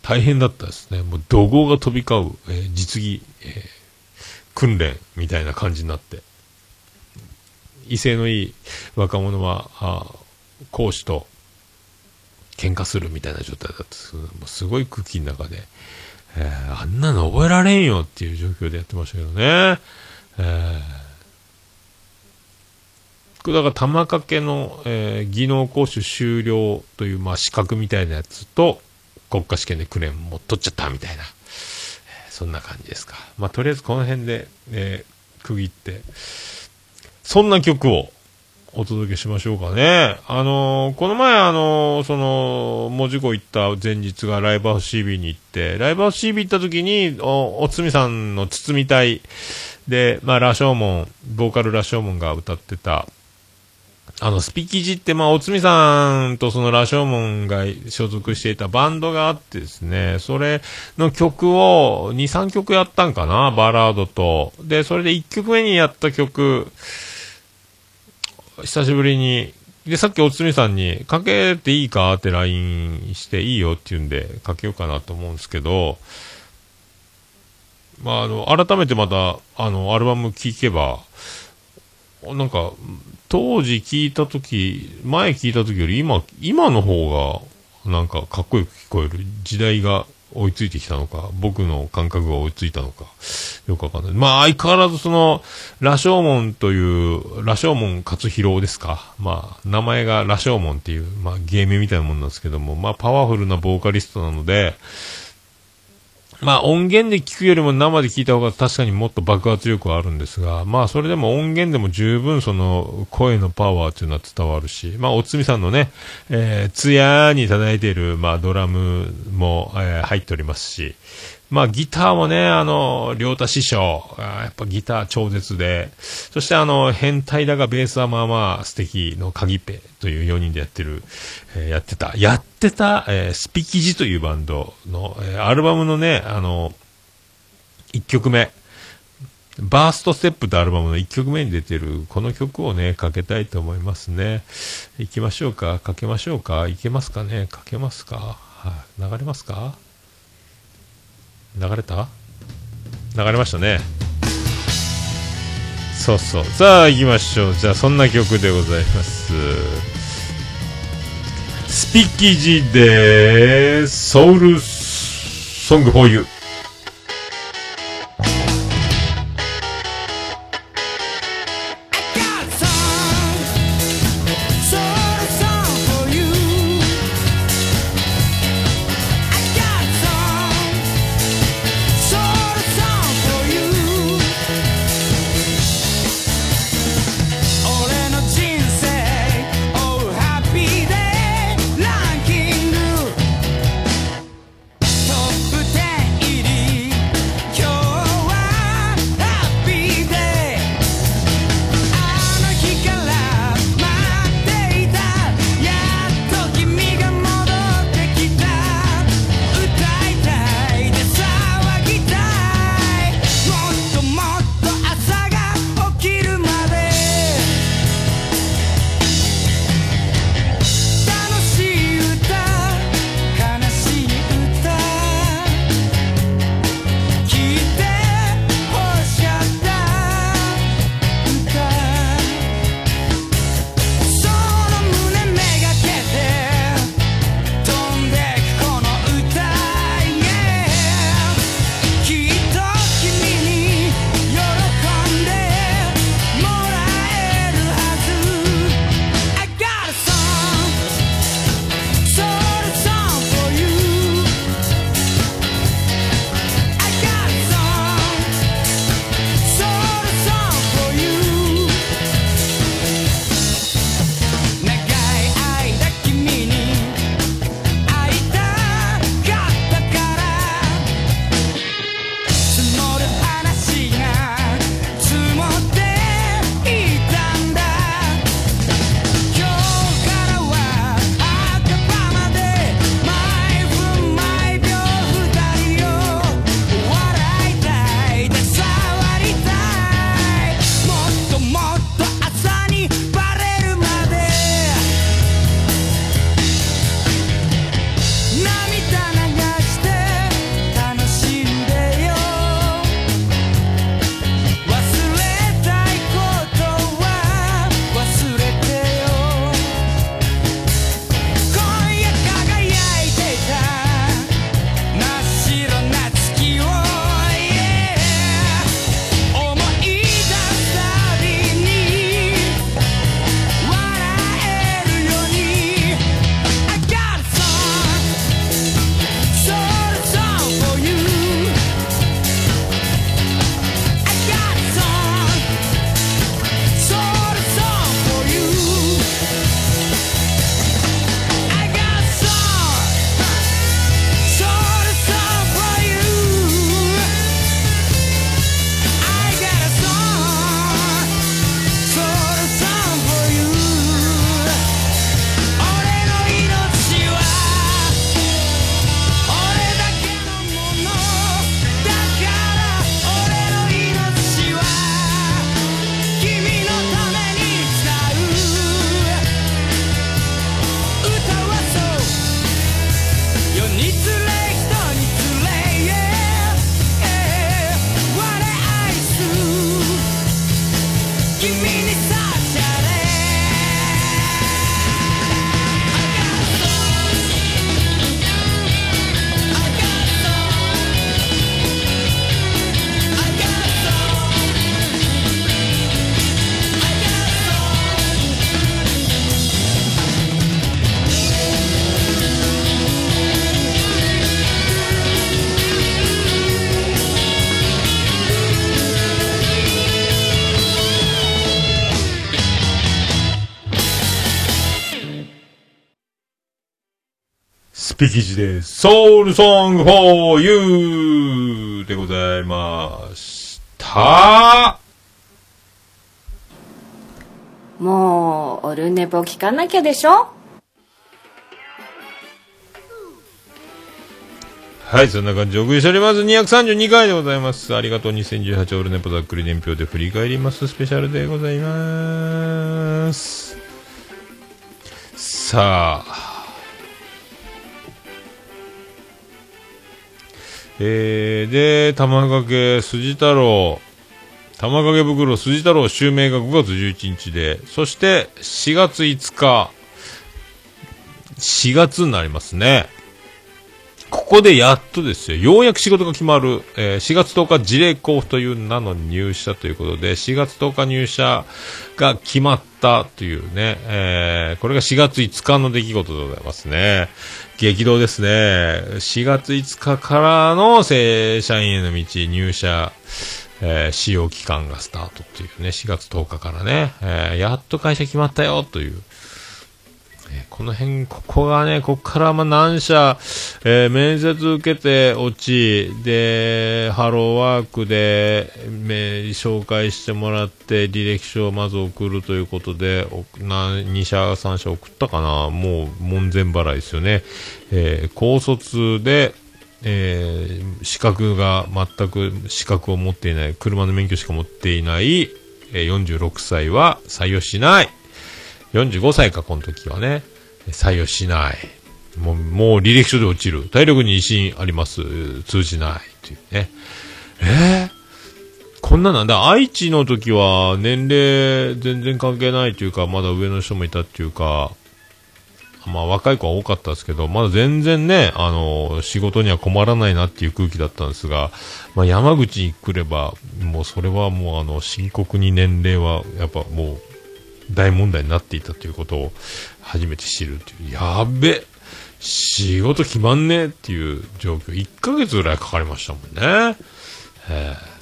大変だったですね。もう怒号が飛び交う、えー実技、えー訓練みたいな感じになって。威勢のいい若者は、あ講師と喧嘩するみたいな状態だったんですけどもうすごい空気の中で、えーあんなの覚えられんよっていう状況でやってましたけどね。えーだから玉掛けの、えー技能講習終了という、まあ、資格みたいなやつと、国家試験でクレーンも取っちゃったみたいな、えーそんな感じですか。まあ、とりあえずこの辺で、えー区切って、そんな曲をお届けしましょうかね。あのーこの前あのーその、文字庫行った前日がライブハウス CB に行って、ライブハウス CB 行った時に、お、おつみさんの包み隊で、まあ、羅生門、ボーカル羅生門が歌ってた、あの、スピキジって、まあ、おつみさんとその羅生門が所属していたバンドがあってですね、それの曲を2、3曲やったんかな、バラードと。で、それで1曲目にやった曲、久しぶりに、で、さっきおつみさんに、かけていいかって LINE していいよって言うんで、かけようかなと思うんですけど、まあ、あの、改めてまた、あの、アルバム聴けば、なんか、当時聞いたとき、前聞いたときより今、今の方が、なんかかっこよく聞こえる時代が追いついてきたのか、僕の感覚が追いついたのか、よくわかんない。まあ相変わらずその、羅生門という、羅生門勝広ですか。まあ、名前が羅生門っていう、まあ芸名みたいなもんなんですけども、まあパワフルなボーカリストなので、まあ音源で聞くよりも生で聞いた方が確かにもっと爆発力はあるんですが、まあそれでも音源でも十分その声のパワーというのは伝わるし、まあおつみさんのね、えー、ツヤーに叩いている、まあドラムも、えー入っておりますし、まあギターもね、あの、りょうた師匠、やっぱギター超絶で、そしてあの、変態だがベースはまあまあ素敵の鍵っぺという4人でやってる、えーやってた、やってた、えースピキジというバンドの、えーアルバムのね、あの、1曲目、バーストステップってアルバムの1曲目に出てるこの曲をね、かけたいと思いますね。行きましょうか？かけましょうか？いけますかね？かけますか？はい、流れますか？流れた？流れましたね。そうそう。さあ行きましょう。じゃあそんな曲でございます。スピッキジでソウルソングフォーユー。ピキジで。ソウルソングフォーユーでございました。もう、オルネポ聞かなきゃでしょ？はい、そんな感じでお送りしております。232回でございます。ありがとう2018オルネポざっくり年表で振り返ります。スペシャルでございます。さあ。えー、で、玉掛け筋太郎、玉掛け袋筋太郎襲名が5月11日で、そして4月5日、4月になりますね。ここでやっとですよ、ようやく仕事が決まる、えー4月10日事例交付という名の入社ということで、4月10日入社が決まったというね、えーこれが4月5日の出来事でございますね。激動ですね。4月5日からの正社員への道、入社、えー使用期間がスタートっていうね、4月10日からね、えーやっと会社決まったよという、この辺、ここがね、ここからまあ何社、えー面接受けて落ち、で、ハローワークで、め紹介してもらって、履歴書をまず送るということで、おな2社、3社送ったかなもう門前払いですよね。えー高卒で、えー資格が全く資格を持っていない、車の免許しか持っていない、えー46歳は採用しない。45歳か、この時はね。採用しない。もう、もう履歴書で落ちる。体力に自信あります。通じない。っていうね。えー？こんななんだ。愛知の時は年齢全然関係ないというか、まだ上の人もいたっていうか、まあ若い子は多かったですけど、まだ全然ね、あの、仕事には困らないなっていう空気だったんですが、まあ山口に来れば、もうそれはもうあの、深刻に年齢はやっぱもう大問題になっていたということを初めて知るという、やべ仕事決まんねえっていう状況、1ヶ月ぐらいかかりましたもんね。えー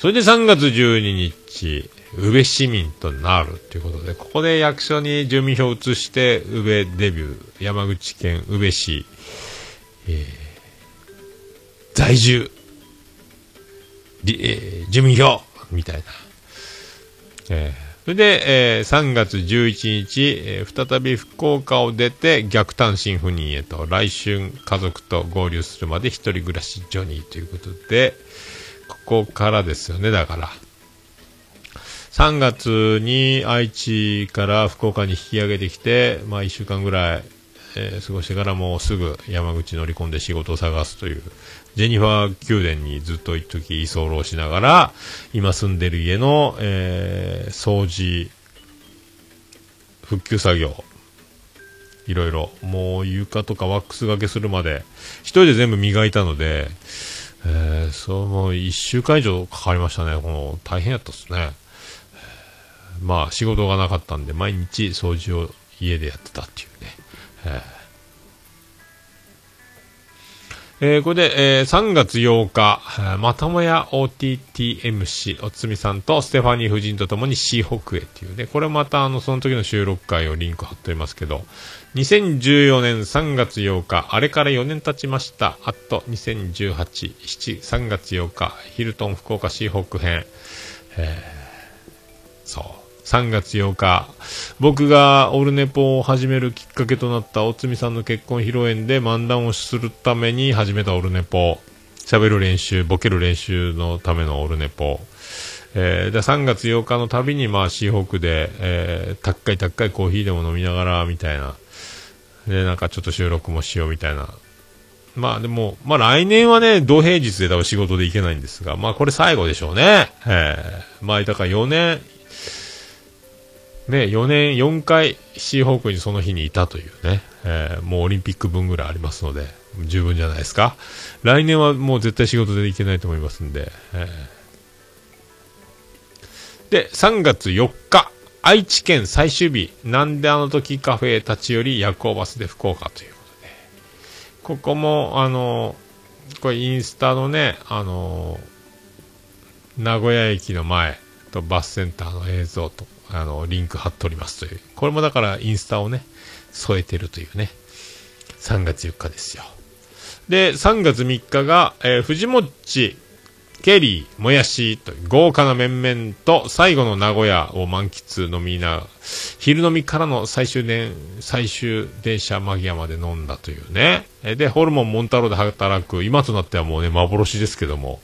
それで3月12日、宇部市民となるということで、ここで役所に住民票を移して、宇部デビュー、山口県宇部市、えー在住、えー住民票みたいな。えーそれで、えー3月11日、えー再び福岡を出て逆単身赴任へと来春家族と合流するまで一人暮らしジョニーということで、ここからですよね、だから。3月に愛知から福岡に引き上げてきて、まあ1週間ぐらい、えー過ごしてからもうすぐ山口乗り込んで仕事を探すという、ジェニファー宮殿にずっと一時居候しながら、今住んでる家の、えー掃除、復旧作業、いろいろ、もう床とかワックス掛けするまで、一人で全部磨いたので、えーそう、もう一週間以上かかりましたね。この、大変やったっすね。まあ、仕事がなかったんで、毎日掃除を家でやってたっていうね。えーえーこれで、えー3月8日、またもや OTTMC、おつみさんとステファニー夫人と共にシーホクへっていうね、これまたあの、その時の収録回をリンク貼っておりますけど、2014年3月8日、あれから4年経ちました。あと2018、7、3月8日、ヒルトン福岡シーホック編。えーそう。3月8日、僕がオルネポを始めるきっかけとなったおつみさんの結婚披露宴で漫談をするために始めたオルネポ。喋る練習、ボケる練習のためのオルネポ。えーで3月8日の旅に、まあ、シーホークで、えー、高い高いコーヒーでも飲みながら、みたいな。で、なんかちょっと収録もしようみたいな。まあでも、まあ来年はね、土平日で多分仕事で行けないんですが、まあこれ最後でしょうね。えー、まあだから4年、ね、4年4回シーホークにその日にいたというね、えーもうオリンピック分ぐらいありますので、十分じゃないですか。来年はもう絶対仕事で行けないと思いますんで、えー。で、3月4日、愛知県最終日、なんであの時カフェ立ち寄り夜行バスで福岡ということで、ここも、あの、これインスタのね、あの、名古屋駅の前とバスセンターの映像と、あの、リンク貼っておりますという。これもだからインスタをね、添えてるというね。3月4日ですよ。で、3月3日が、えー、藤もっち、ケリー、もやしと豪華な面々と最後の名古屋を満喫飲みな、昼飲みからの最終電、最終電車間際まで飲んだというね。で、ホルモンモンタローで働く、今となってはもうね、幻ですけども、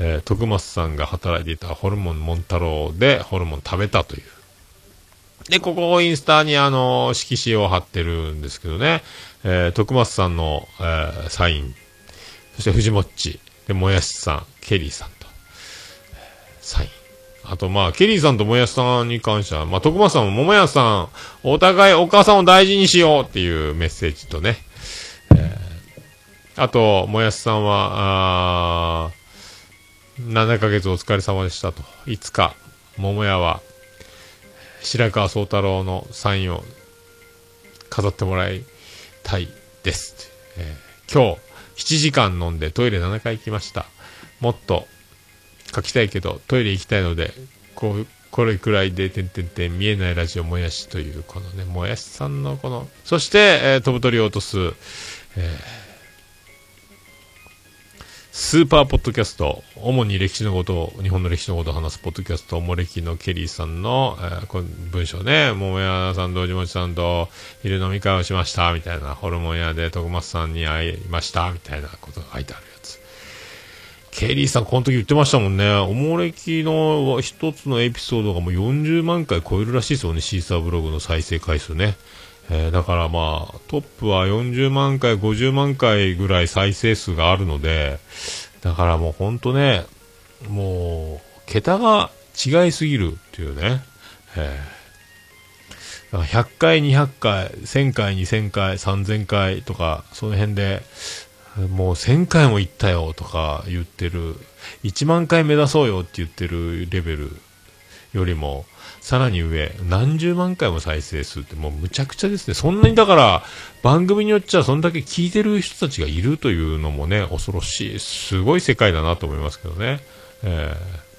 えー徳松さんが働いていたホルモンモンタローでホルモン食べたという。で、ここをインスタにあの、色紙を貼ってるんですけどね、えー徳松さんの、えーサイン、そして藤もっち、で、もやしさん、ケリーさんと、えサイン。あと、まあ、ケリーさんともやしさんに関しては、まあ、徳松さんもももやさん、お互いお母さんを大事にしようっていうメッセージとね、えーあと、もやしさんは、あー7ヶ月お疲れ様でしたと。いつか、桃屋は、白川宗太郎のサインを飾ってもらいたいです。えー今日、7時間飲んでトイレ7回行きました。もっと書きたいけど、トイレ行きたいので、こう、これくらいで、てんてんてん、見えないラジオもやしという、このね、もやしさんのこの、そして、えー飛ぶ鳥を落とす、えースーパーポッドキャスト、主に歴史のことを、日本の歴史のことを話すポッドキャスト、おもれきのケリーさんの、えーこの文章ね、桃屋さんとおじもちさんと昼飲み会をしました、みたいな、ホルモン屋で徳松さんに会いました、みたいなことが書いてあるやつ。ケリーさん、この時言ってましたもんね。おもれきの一つのエピソードがもう40万回超えるらしいですよね、シーサーブログの再生回数ね。えーだからまあ、トップは40万回、50万回ぐらい再生数があるので、だからもうほんとね、もう、桁が違いすぎるっていうね。えーだから100回、200回、1000回、2000回、3000回とか、その辺で、もう1000回も行ったよとか言ってる、1万回目指そうよって言ってるレベルよりも、さらに上、何十万回も再生数ってもうむちゃくちゃですね。そんなにだから、番組によっちゃそんだけ聞いてる人たちがいるというのもね、恐ろしい、すごい世界だなと思いますけどね。えー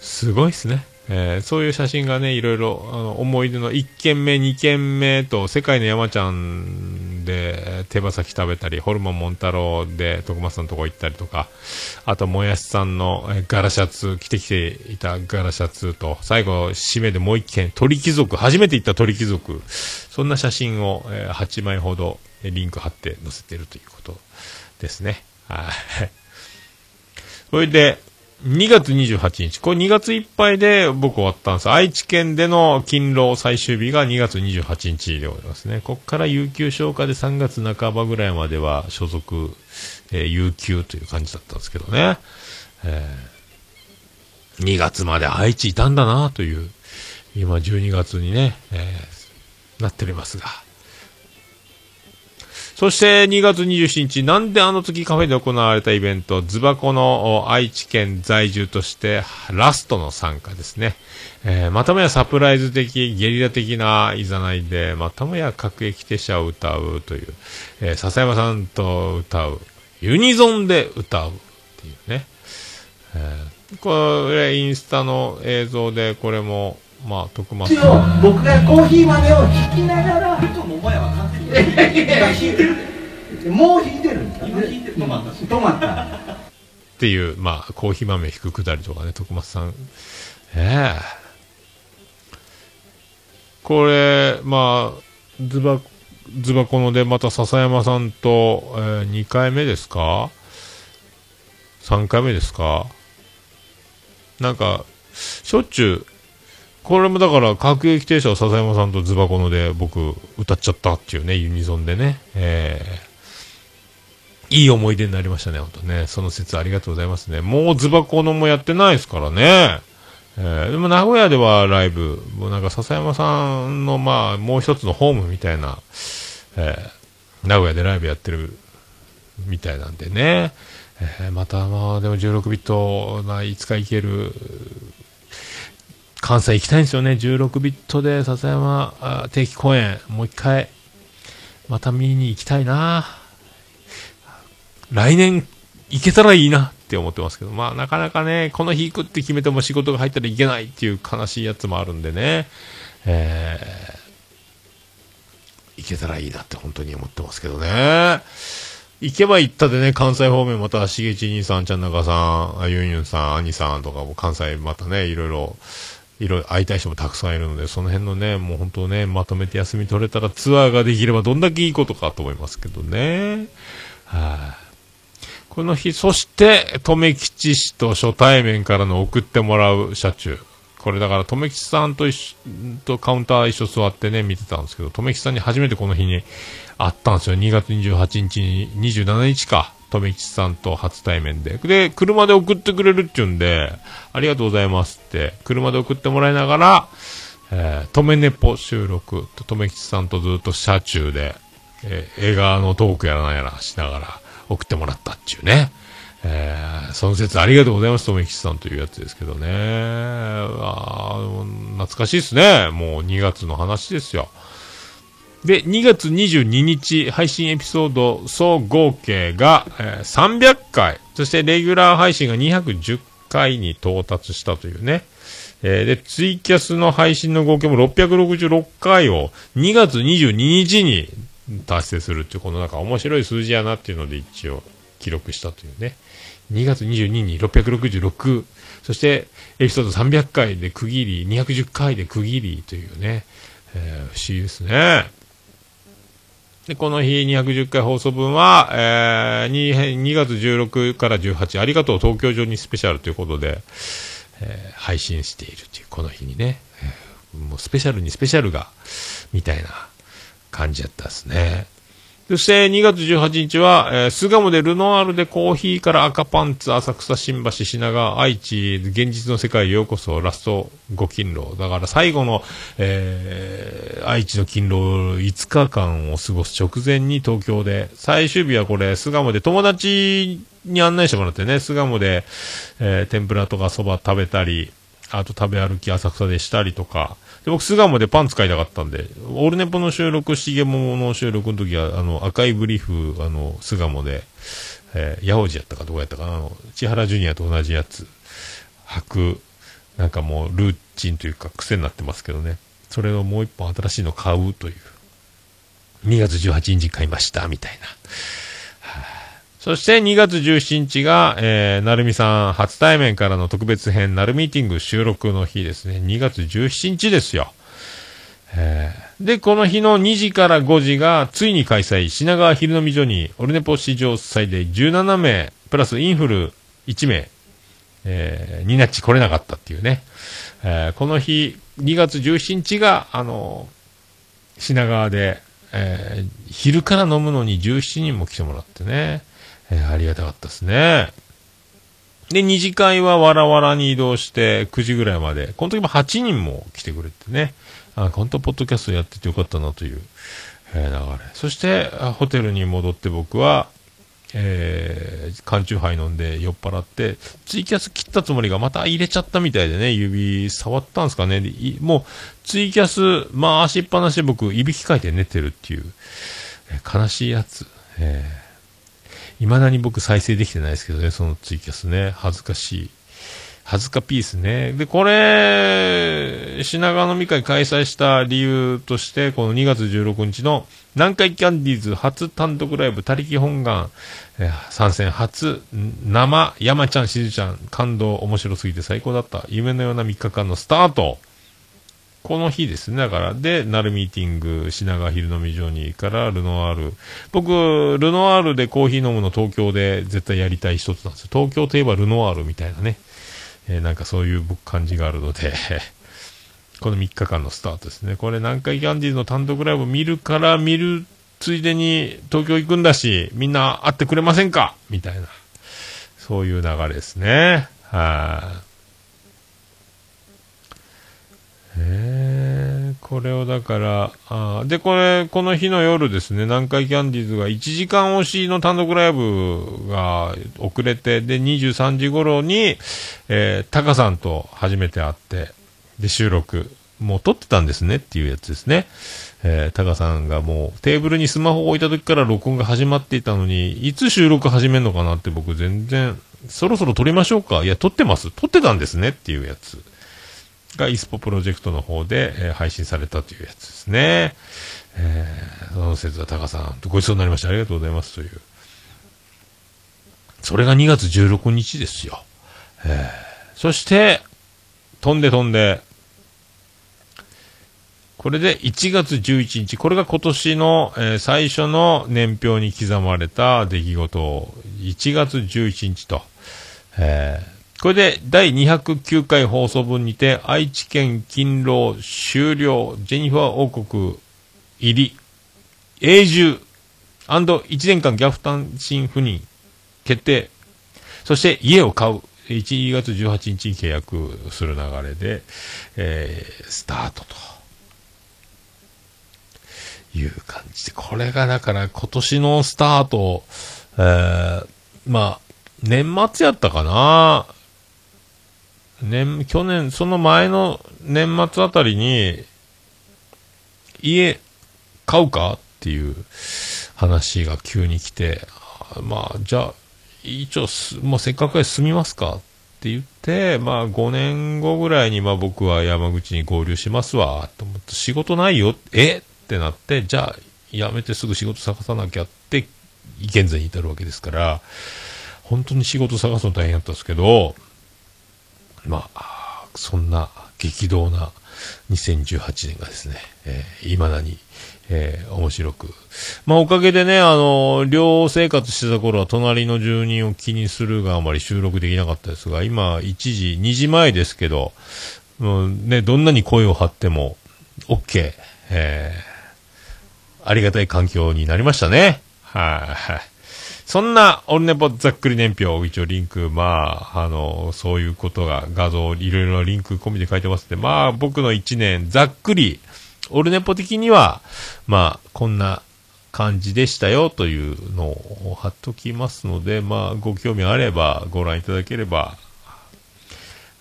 すごいですね。えーそういう写真がね、いろいろ、あの、思い出の1軒目、2軒目と、世界の山ちゃんで、手羽先食べたり、ホルモンモンタロウで、徳松さんのとこ行ったりとか、あと、もやしさんの、ガラシャツ、着てきていたガラシャツと、最後、締めでもう一軒、鳥貴族、初めて行った鳥貴族、そんな写真を、8枚ほど、リンク貼って載せてるということですね。はい。それで、2月28日。これ2月いっぱいで僕終わったんです。愛知県での勤労最終日が2月28日でございますね。ここから有給消化で3月半ばぐらいまでは所属、えー有給という感じだったんですけどね。えー2月まで愛知いたんだなという、今12月にね、えーなっておりますが。そして2月27日、なんであの時カフェで行われたイベント、ズバコの愛知県在住としてラストの参加ですね。えーまたもやサプライズ的、ゲリラ的ないざないで、またもや各駅停車を歌うという、えー笹山さんと歌う、ユニゾンで歌うっていうね。えーこれ、インスタの映像で、これも、まあ、徳松さん。僕がコーヒー豆を引きながら桃屋は完全にいやいや引いてるもう引いてるんですか今引いて止まった止まったっていう、まあ、コーヒー豆引くくだりとかね、徳松さん。ええこれ、まあ、ズバ、ズバコので、また笹山さんと、えー、2回目ですか ?3 回目ですかなんか、しょっちゅう、これもだから、各駅停車を笹山さんとズバコので僕、歌っちゃったっていうね、ユニゾンでね。ええいい思い出になりましたね、本当ね。その説ありがとうございますね。もうズバコのもやってないですからね。えーでも名古屋ではライブ、もうなんか笹山さんのまあ、もう一つのホームみたいな、えー名古屋でライブやってるみたいなんでね。えーまたまあ、でも16ビットないつか行ける、関西行きたいんですよね。16ビットで笹山定期公演、もう一回、また見に行きたいな。来年行けたらいいなって思ってますけど、まあなかなかね、この日行くって決めても仕事が入ったらいけないっていう悲しいやつもあるんでね、え行けたらいいなって本当に思ってますけどね。行けば行ったでね、関西方面また、しげち兄さん、ちゃんなかさん、ゆんゆんさん、兄さんとかも関西またね、いろいろ、いろいろ会いたい人もたくさんいるので、その辺のね、もう本当ね、まとめて休み取れたらツアーができればどんだけいいことかと思いますけどね。はい、この日、そして、留吉氏と初対面からの送ってもらう車中。これだから、留吉さんと一緒、とカウンター一緒座ってね、見てたんですけど、留吉さんに初めてこの日に会ったんですよ。2月28日に、27日か。留吉さんと初対面で。で、車で送ってくれるって言うんで、ありがとうございますって、車で送ってもらいながら、えー、止めネポ収録と、留吉さんとずっと車中で、えー映画のトークやらなんやらしながら送ってもらったっていうね。えーその説ありがとうございます、とめきちさんというやつですけどね。あ懐かしいですね。もう2月の話ですよ。で、2月22日配信エピソード総合計が、えー300回、そしてレギュラー配信が210回に到達したというね。えーで、ツイキャスの配信の合計も666回を2月22日に達成するっていう、このなんか面白い数字やなっていうので一応記録したというね。2月22に666、そしてエピソード300回で区切り、210回で区切りというね、えー不思議ですね。で、この日210回放送分は、えー、2, 2月16から18、ありがとう東京上にスペシャルということで、えー配信しているという、この日にね、えーもうスペシャルにスペシャルが、みたいな感じやったですね。そして2月18日は、えー、巣鴨でルノアールでコーヒーから赤パンツ、浅草、新橋、品川、愛知、現実の世界へようこそ、ラスト5勤労。だから最後の、えー愛知の勤労5日間を過ごす直前に東京で、最終日はこれ、巣鴨で友達に案内してもらってね、巣鴨で、えー天ぷらとかそば食べたり、あと食べ歩き浅草でしたりとか、で僕、巣鴨でパン使いたかったんで、オールネポの収録、しげもの収録の時は、あの、赤いブリーフ、あの、巣鴨で、えー、ヤオジやったかどこやったかな、あの、千原ジュニアと同じやつ、履く、なんかもう、ルーチンというか、癖になってますけどね。それをもう一本新しいの買うという。2月18日に買いました、みたいな。そして2月17日が、えー、なるみさん初対面からの特別編、なるミーティング収録の日ですね。2月17日ですよ。えーで、この日の2時から5時が、ついに開催、品川昼飲み所に、オルネポ史上最大17名、プラスインフル1名、えー、ニナッチ来れなかったっていうね。えーこの日、2月17日が、あの品川で、えー昼から飲むのに17人も来てもらってね、えーありがたかったですね。で、二次会はわらわらに移動して9時ぐらいまで、この時も8人も来てくれてね、あ、本当ポッドキャストやっててよかったなという、えー流れ。そして、ホテルに戻って僕は、えー、缶チューハイ飲んで酔っ払って、ツイキャス切ったつもりがまた入れちゃったみたいでね、指触ったんですかね。でもう、ツイキャス回しっぱなしで僕、いびきかいて寝てるっていう、えー悲しいやつ。えー、未だに僕再生できてないですけどね、そのツイキャスね。恥ずかしい。恥ずかピースね。で、これ、品川飲み会開催した理由として、この2月16日の南海キャンディーズ初単独ライブ、他力本願、参戦初、生、山ちゃん、しずちゃん、感動、面白すぎて最高だった。夢のような3日間のスタート。この日ですね。だから、で、なるミーティング、品川昼飲み場にからルノワール。僕、ルノワールでコーヒー飲むの東京で絶対やりたい一つなんですよ。東京といえばルノワールみたいなね。えーなんかそういう感じがあるので、(laughs) この3日間のスタートですね。これ南海キャンディーズの単独ライブ見るから見るついでに東京行くんだし、みんな会ってくれませんか？みたいな。そういう流れですね。はい。え、これをだから、あで、これ、この日の夜ですね、南海キャンディーズが1時間押しの単独ライブが遅れて、で、23時頃に、えー、タカさんと初めて会って、で、収録、もう撮ってたんですねっていうやつですね。えー、タカさんがもうテーブルにスマホを置いた時から録音が始まっていたのに、いつ収録始めるのかなって僕全然、そろそろ撮りましょうか。いや、撮ってます。撮ってたんですねっていうやつ。がイスポプロジェクトの方で、えー配信されたというやつですね。えー、その説はタカさん、ごちそうになりました。ありがとうございますという。それが2月16日ですよ。えー、そして、飛んで飛んで、これで1月11日、これが今年の、えー最初の年表に刻まれた出来事を、1月11日と、えーこれで第209回放送分にて、愛知県勤労終了、ジェニファー王国入り、永住 &1 年間ギャフ単身赴任決定。そして家を買う。1月18日に契約する流れで、えースタートと。いう感じで。これがだから今年のスタート、えーまあ、年末やったかな年、去年、その前の年末あたりに、家買うかっていう話が急に来て、まあ、じゃあ、一応す、もうせっかくで住みますかって言って、まあ、5年後ぐらいに、まあ僕は山口に合流しますわ、と思って、仕事ないよ、え？ってなって、じゃあ、辞めてすぐ仕事探さなきゃって、現在に至るわけですから、本当に仕事探すの大変だったんですけど、まあ、そんな激動な2018年がですね、えー、だに、えー面白く。まあ、おかげでね、あの、寮生活してた頃は隣の住人を気にするがあまり収録できなかったですが、今、1時、2時前ですけど、もうね、どんなに声を張っても、OK、えー、ありがたい環境になりましたね。はい、そんな、オルネポざっくり年表、一応リンク、まあ、あの、そういうことが、画像、いろいろリンク込みで書いてますんで、まあ、僕の一年、ざっくり、オルネポ的には、まあ、こんな感じでしたよ、というのを貼っときますので、まあ、ご興味あれば、ご覧いただければ、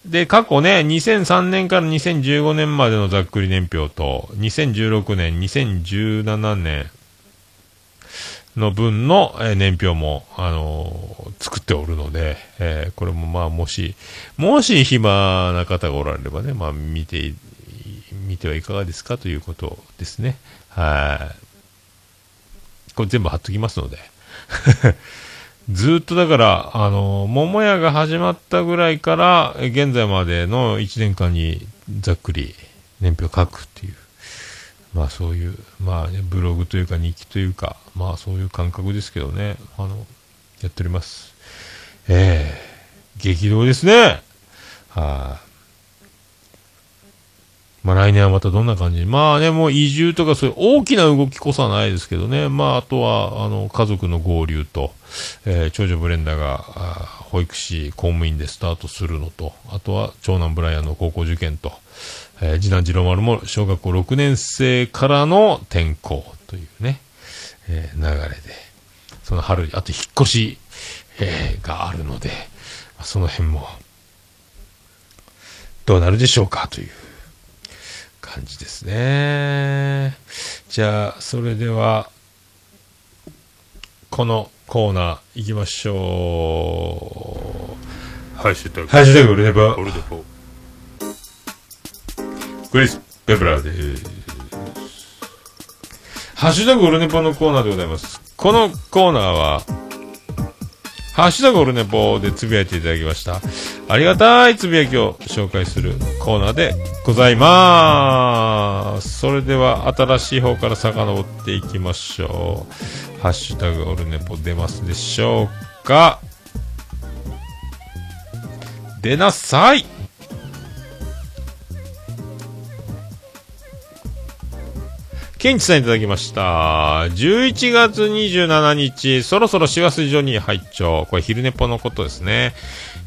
で、過去ね、2003年から2015年までのざっくり年表と、2016年、2017年の分の、年表も、あのー作っておるので、えーこれもまあ、もし、もし暇な方がおられればね、まあ、見て、見てはいかがですかということですね。はい。これ全部貼っときますので。(laughs) ずっとだから、あの、桃屋が始まったぐらいから、現在までの1年間にざっくり年表書くっていう、まあそういう、まあね、ブログというか日記というか、まあそういう感覚ですけどね、あの、やっております。ええ激動ですね。はい、まあ来年はまたどんな感じ？まあね、もう移住とかそういう大きな動きこそはないですけどね。まああとは、あの、家族の合流と、えー長女ブレンダーが、あー保育士、公務員でスタートするのと、あとは長男ブライアンの高校受験と、えー次男次郎丸も小学校6年生からの転校というね、えー流れで、その春、あと引っ越し、えーがあるので、まあその辺も、どうなるでしょうかという感じですね。じゃあ、それでは、このコーナー行きましょう。ハッシュタグ。ハッシュタグオルネポ。オルネポ。クリス・ペブラーです。ハッシュタグオルネポのコーナーでございます。このコーナーは、ハッシュタグオルネポでつぶやいていただきました。ありがたいつぶやきを紹介するコーナーでございまーす。それでは新しい方から遡っていきましょう。ハッシュタグオルネポ出ますでしょうか？出なさいケンチさんいただきました。11月27日、そろそろ師走ジョニー拝聴これ昼寝ぽのことですね。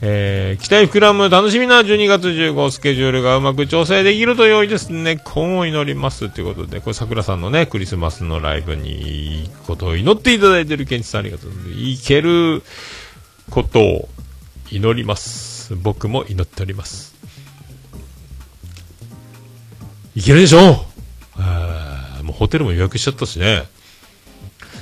えー、期待膨らむ楽しみな12月15スケジュールがうまく調整できると良いですね。今後祈ります。ということで、これ桜さんのね、クリスマスのライブに行くことを祈っていただいてるケンチさんありがとうございます。行けることを祈ります。僕も祈っております。いけるでしょうもうホテルも予約しちゃったしね。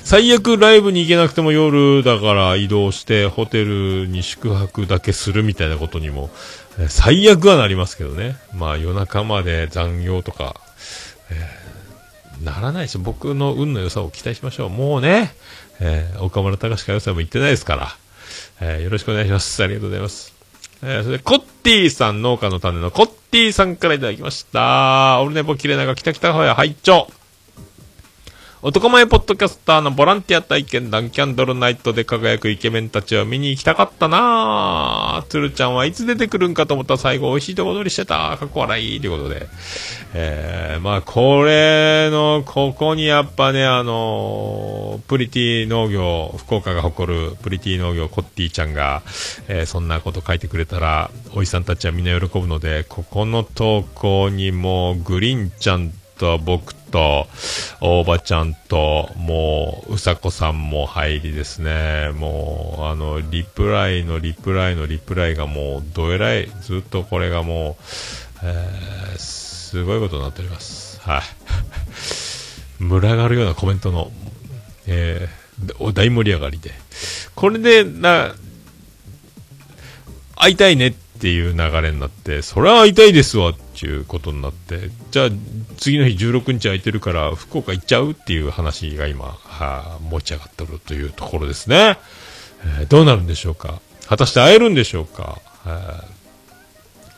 最悪ライブに行けなくても夜だから移動してホテルに宿泊だけするみたいなことにも、え最悪はなりますけどね。まあ夜中まで残業とか、えーならないです。僕の運の良さを期待しましょう。もうね、えー岡村隆史か良さも言ってないですから、えーよろしくお願いします。ありがとうございます。えーそれで、コッティさん、農家の種のコッティさんからいただきました。オルネポキレナが北北ホヤ拝聴男前ポッドキャスターのボランティア体験談キャンドルナイトで輝くイケメンたちを見に行きたかったなぁ。つるちゃんはいつ出てくるんかと思ったら最後美味しいとこ取りしてた。かっこ笑い。ということで。えー、まあこれの、ここにやっぱね、あのプリティ農業、福岡が誇るプリティ農業コッティちゃんが、えーそんなこと書いてくれたら、おじさんたちはみんな喜ぶので、ここの投稿にもグリーンちゃんと僕と、大場ちゃんと、もう、うさこさんも入りですね。もう、あの、リプライのリプライのリプライがもう、どえらい、ずっとこれがもう、えーすごいことになっております。はい。群がるようなコメントの、えー大盛り上がりで。これで、な、会いたいねっていう流れになって、それは会いたいですわっていうことになって、じゃあ次の日16日空いてるから福岡行っちゃうっていう話が今、はあ持ち上がってるというところですね。えーどうなるんでしょうか果たして会えるんでしょうか、えー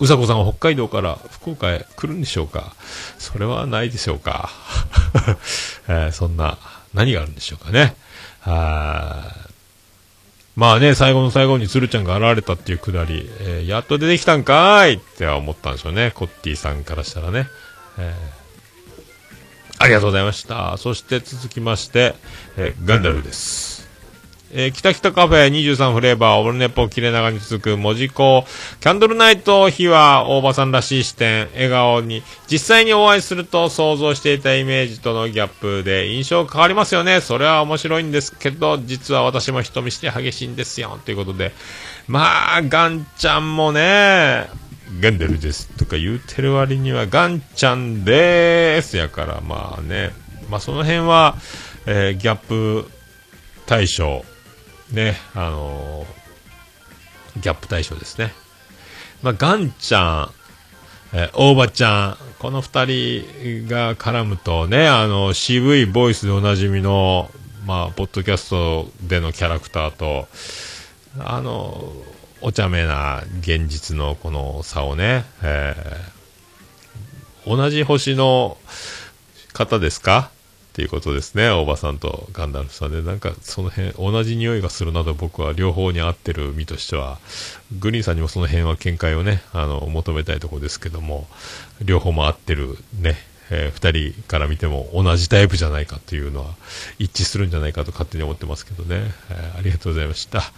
うさこさんは北海道から福岡へ来るんでしょうかそれはないでしょうか、(laughs) えーそんな、何があるんでしょうかね。はいまあね、最後の最後に鶴ちゃんが現れたっていうくだり、えーやっと出てきたんかーいって思ったんでしょうね。コッティさんからしたらね。えーありがとうございました。そして続きまして、えーガンダルです。えー、北北カフェ23フレーバー、オルネポ切れ長に続く文字工、キャンドルナイト日は大場さんらしい視点、笑顔に、実際にお会いすると想像していたイメージとのギャップで印象変わりますよね。それは面白いんですけど、実は私も人見知り激しいんですよ。ということで、まあ、ガンちゃんもね、ガンデルですとか言うてる割にはガンちゃんでーす。やから、まあね、まあその辺は、えーギャップ対象、ね、あのーギャップ対象ですね。まあ、ガンちゃん、えー大場ちゃん、この二人が絡むとね、あの、渋いボイスでおなじみの、まあ、ポッドキャストでのキャラクターと、あの、お茶目な現実のこの差をね、えー同じ星の方ですか？っていうことですね、大場さんとガンダルフさんで、なんかその辺、同じ匂いがするなど僕は両方に合ってる身としては、グリーンさんにもその辺は見解をね、あの、求めたいところですけども、両方も合ってるね、えー二人から見ても同じタイプじゃないかというのは一致するんじゃないかと勝手に思ってますけどね、えーありがとうございました。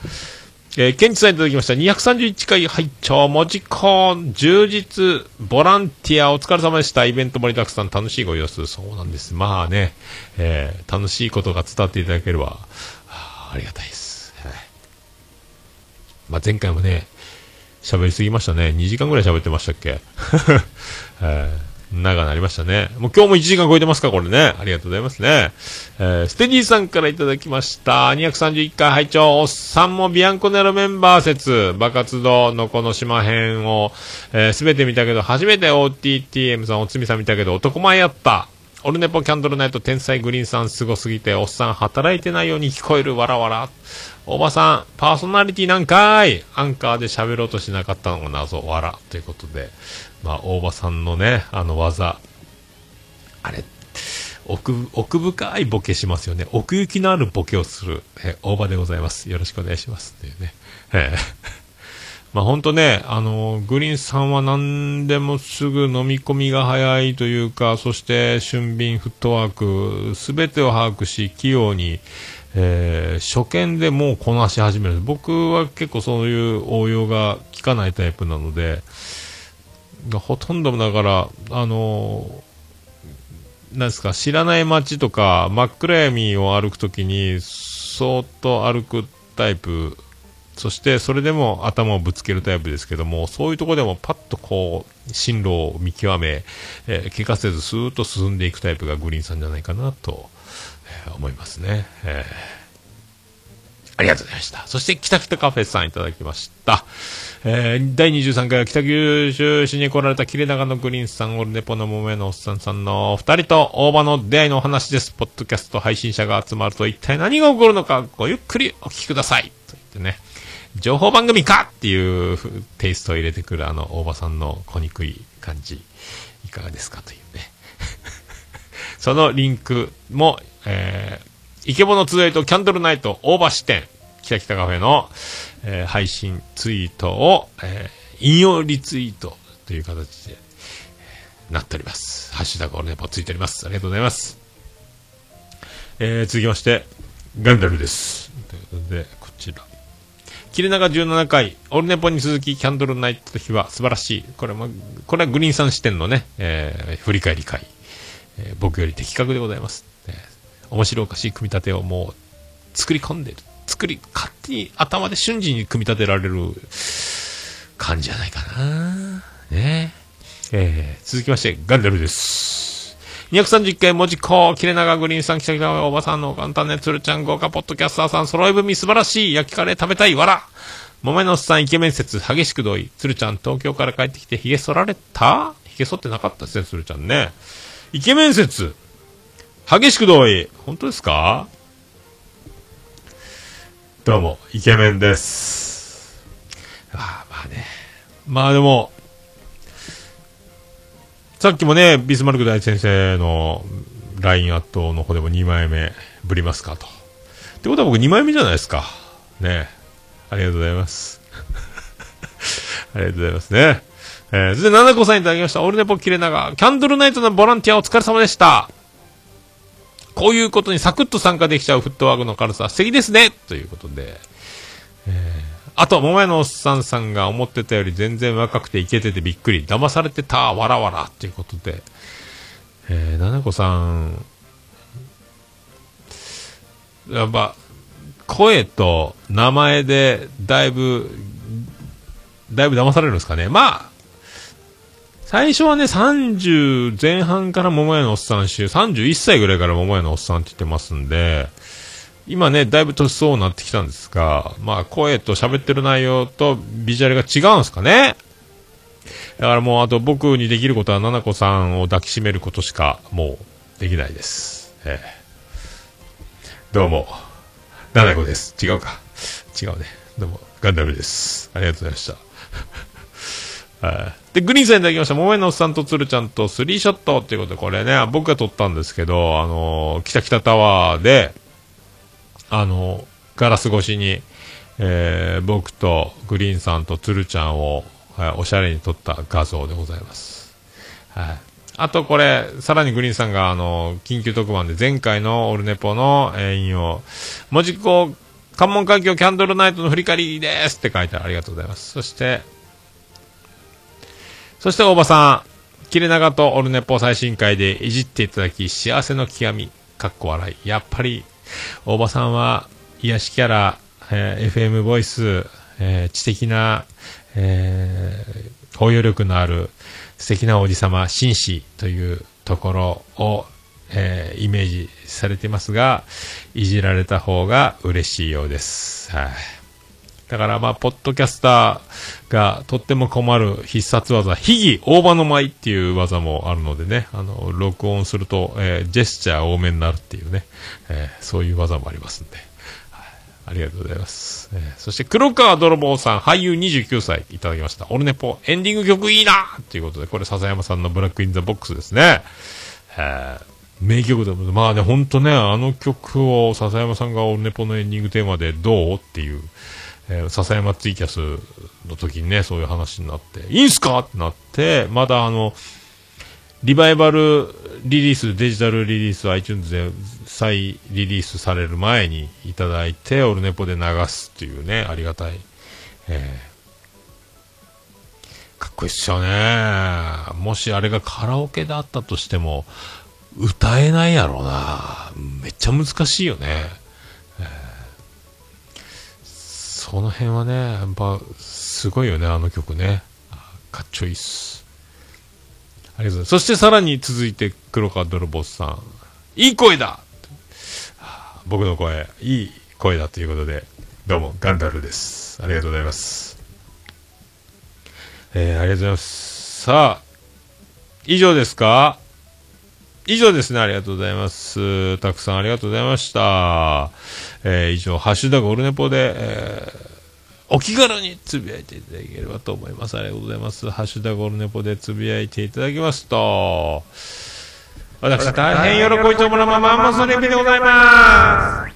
えー、ケンチさんいただきました。231回拝聴文字工、充実、ボランティア、お疲れ様でした。イベント盛りだくさん、楽しいご様子。そうなんです。まあね、えー楽しいことが伝わっていただければ、ありがたいです。はいまあ、前回もね、喋りすぎましたね。2時間ぐらい喋ってましたっけ、(laughs) えー長なりましたね。もう今日も1時間超えてますか、これね。ありがとうございますね。えーステディさんからいただきました。231回拝聴おっさんもビアンコネロメンバー説、バカツドのこの島編を、えすべて見たけど、初めて OTTM さん、おつみさん見たけど、男前やった。オルネポキャンドルナイト天才グリーンさんすごすぎて、おっさん働いてないように聞こえる、わらわら。おばさん、パーソナリティなんかいアンカーで喋ろうとしなかったのが謎、わら。ということで、まあ、大場さんのね、あの技。あれ、奥、奥深いボケしますよね。奥行きのあるボケをする、え大場でございます。よろしくお願いします。っていうね。ええ (laughs) まあ本当ね、あの、グリーンさんは何でもすぐ飲み込みが早いというか、そして俊敏フットワーク、すべてを把握し、器用に、えー初見でもうこなし始める。僕は結構そういう応用が効かないタイプなので、ほとんどだから、あのなんですか、知らない街とか、真っ暗闇を歩くときに、そーっと歩くタイプ、そしてそれでも頭をぶつけるタイプですけども、そういうとこでもパッとこう、進路を見極め、えー怪我せずスーッと進んでいくタイプがグリーンさんじゃないかなと、えー思いますね。えーあありがとうございました。そして、北北カフェさんいただきました。えー、第23回は北九州市に来られた切れ長のグリーンさん、オルネポの桃屋のおっさんさんの二人と大場の出会いのお話です。ポッドキャスト配信者が集まると一体何が起こるのか、ごゆっくりお聞きください。と言ってね、情報番組かっていうテイストを入れてくるあの大場さんの小憎い感じ、いかがですかというね。(laughs) そのリンクも、えー、イケボの集いとキャンドルナイト大場支店、北北カフェの、えー配信ツイートを、えー引用リツイートという形で、なっております。ハッシュタグオルネポついております。ありがとうございます。えー続きまして、ガンダルです。ということで、こちら。切れ長17回、オルネポに続き、キャンドルナイトの日は素晴らしい。これも、これはグリーンさん視点のね、えー振り返り会。えー僕より的確でございます。えー面白おかしい組み立てをもう作り込んでる。作り、勝手に頭で瞬時に組み立てられる感じじゃないかな。ねえー続きまして、ガンダルです。230回文字工、切れ長グリーンさん、北北おばさんの簡単ね、つるちゃん、豪華ポッドキャスターさん、揃い踏み素晴らしい、焼きカレー食べたい、わら。桃屋のおっさん、イケメン説、激しく同意。つるちゃん、東京から帰ってきて、髭剃られた髭剃ってなかったですね、つるちゃんね。イケメン説、激しく同意。本当ですか？どうも、イケメンです。あ、まあね。まあでも、さっきもね、ビスマルク大先生の LINE アットの方でも2枚目、ぶりますかと。ってことは僕2枚目じゃないですか。ねありがとうございます。(laughs) ありがとうございますね。えー、そして、ななこさんいただきました。オールネポ切れ長。キャンドルナイトのボランティアお疲れ様でした。こういうことにサクッと参加できちゃうフットワークの軽さ、素敵ですねということで。えーあと、桃屋のおっさんさんが思ってたより全然若くてイケててびっくり。騙されてた、わらわら。ということで。えー、ななこさん、やっぱ、声と名前でだいぶ、だいぶ騙されるんですかね。まあ、最初はね、30前半から桃屋のおっさん週、31歳ぐらいから桃屋のおっさんって言ってますんで、今ね、だいぶ年そうなってきたんですが、まあ、声と喋ってる内容とビジュアルが違うんですかね。だからもう、あと僕にできることは、ななこさんを抱きしめることしか、もう、できないです。ええどうも、ななこです。違うか。違うね。どうも、ガンダムです。ありがとうございました。はいで、グリーンさんいただきました。桃江のおっさんとつるちゃんとスリーショットっていうことで、これね、僕が撮ったんですけど、あのー、北北タワーで、あの、ガラス越しに、えー僕とグリーンさんとつるちゃんを、はいおしゃれに撮った画像でございます。はい。あとこれ、さらにグリーンさんが、あの、緊急特番で前回のオルネポの、え引用、文字工、関門海峡キャンドルナイトの振り返りですって書いてあるありがとうございます。そして、そして大場さん、切れ長とオルネポ最新回でいじっていただき、幸せの極み、かっこ笑い。やっぱり、大場さんは、癒しキャラ、えー FM ボイス、えー知的な、えー包容力のある素敵なおじさま、紳士というところを、えーイメージされてますが、いじられた方が嬉しいようです。はい。だからまあ、ポッドキャスターがとっても困る必殺技、秘技大場の舞っていう技もあるのでね、あの、録音すると、えージェスチャー多めになるっていうね、えーそういう技もありますんで。はいありがとうございます。えーそして、黒川泥棒さん、俳優29歳いただきました。オルネポ、エンディング曲いいなということで、これ笹山さんの Black in the Box ですね。えー名曲でも、まあね、ほんとね、あの曲を笹山さんがオルネポのエンディングテーマでどうっていう、えー笹山ツイキャスの時にね、そういう話になって、いいんすか？ってなって、まだあの、リバイバルリリース、デジタルリリース、iTunes で再リリースされる前にいただいて、オルネポで流すっていうね、ありがたい。えーかっこいいっすよね。もしあれがカラオケであったとしても、歌えないやろうな。めっちゃ難しいよね。その辺はね、やっぱ、すごいよね、あの曲ね。かっちょいいっす。ありがとうございます。そしてさらに続いて、黒川泥棒さん。いい声だ僕の声、いい声だということで、どうも、ガンダルです。ありがとうございます。えー、ありがとうございます。さあ、以上ですか？以上ですね。ありがとうございます。たくさんありがとうございました。えー、以上、ハッシュタグオルネポで、えーお気軽につぶやいていただければと思います。ありがとうございます。ハッシュタグオルネポでつぶやいていただきますと、私、大変喜びとものまま、マンモスレビでございます。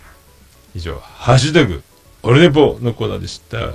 以上、ハッシュタグ、オルネポのコーナーでした。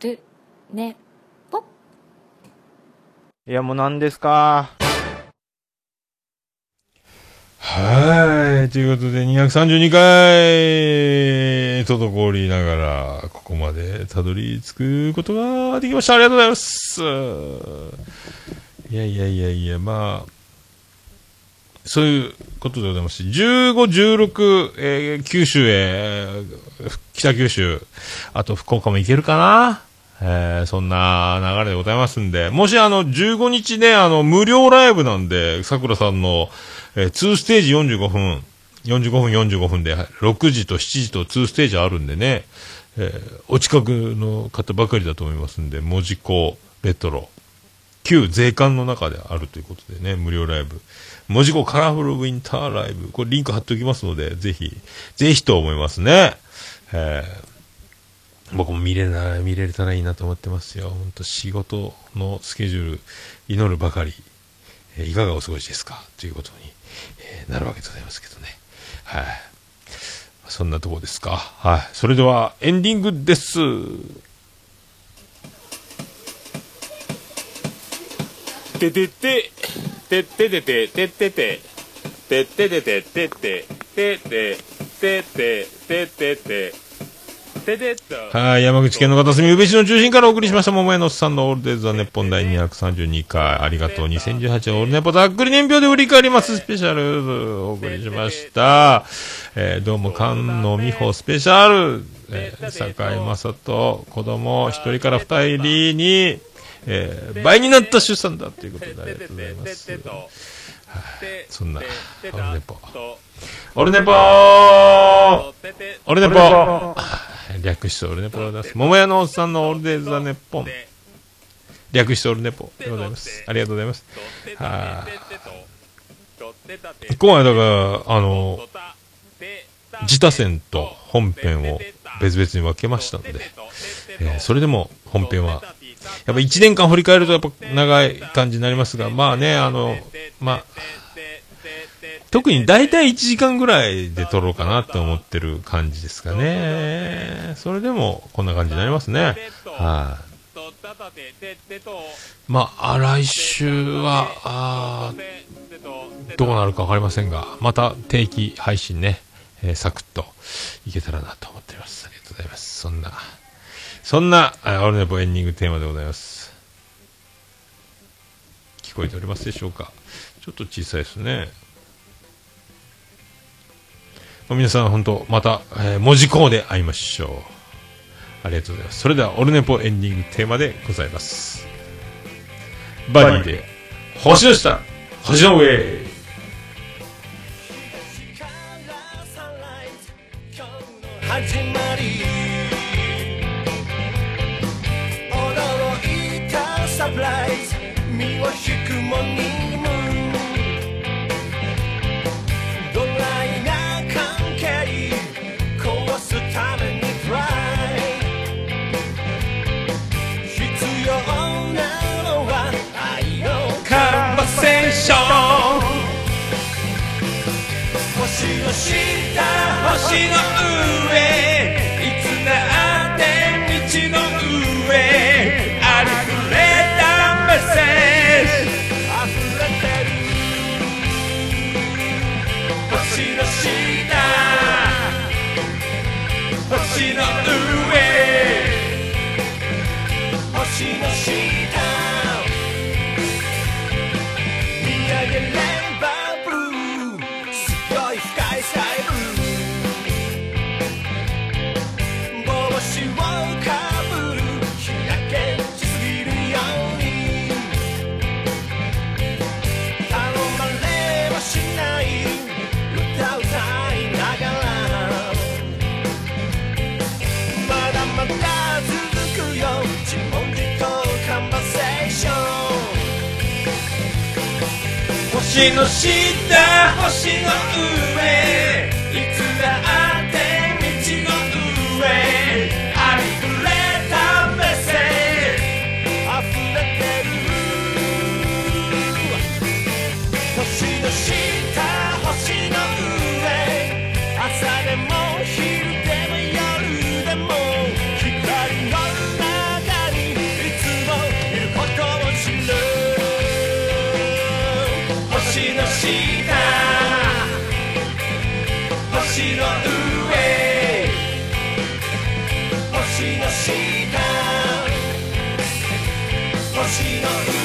るねぽいや、もう何ですか？はい。ということで、232回、滞りながら、ここまでたどり着くことができました。ありがとうございます。いやいやいやいや、まあ、そういうことでございますし、15、16、えー九州へ、北九州、あと福岡も行けるかな？えーそんな流れでございますんで、もしあの、15日ね、あの、無料ライブなんで、桜さんの、えー2ステージ45分、45分45分で、6時と7時と2ステージあるんでね、えーお近くの方ばかりだと思いますんで、文字工レトロ、旧税関の中であるということでね、無料ライブ。文字工カラフルウィンターライブ。これリンク貼っておきますので、ぜひ、ぜひと思いますね。えー僕も見れな見れたらいいなと思ってますよ。本当仕事のスケジュール、祈るばかり、えー、いかがお過ごしですかということに、えー、なるわけでございますけどね。はい、あ。そんなとこですか。はい、あ。それでは、エンディングです。ててて、てててて、ててて、てててて、ててて、てててて、ててて、はい、山口県の片隅、宇部市の中心からお送りしました、桃屋のおっさんのオールデイズ・ザ・ネッポン第232回、ありがとう2018オールネポざっくり年表で振り返りますスペシャル、お送りしました。えーどうも、菅野美穂スペシャル、えー、坂井正人、子供一人から二人に、えー倍になった出産だということでありがとうございます。はいそんな、オルネポ。オルネポオルネポ略してオルネポでございます。桃屋のおっさんのオールデイズ・ザ・ネッポン。略してオルネポでございます。ありがとうございます。はい。今回だから、あの、自他戦と本編を別々に分けましたので、えーそれでも本編は、やっぱ1年間振り返るとやっぱ長い感じになりますが、まあね、あの、まあ、特に大体1時間ぐらいで撮ろうかなと思ってる感じですかね。それでもこんな感じになりますね。はい、まあ、来週は、あどうなるかわかりませんが、また定期配信ね、えーサクッといけたらなと思っております。ありがとうございます。そんな、そんな、あオルネポエンディングテーマでございます。聞こえておりますでしょうか？ちょっと小さいですね。皆さん本当また、えー文字工で会いましょう。ありがとうございます。それでは、オルネポエンディングテーマでございます。バディで、星の下、星の上。始まり驚いたサプライズ身を引くモーション星の下星の上いつだって道の上ありふれたメッセージ溢れてる星の下星の上星の下星の Marino.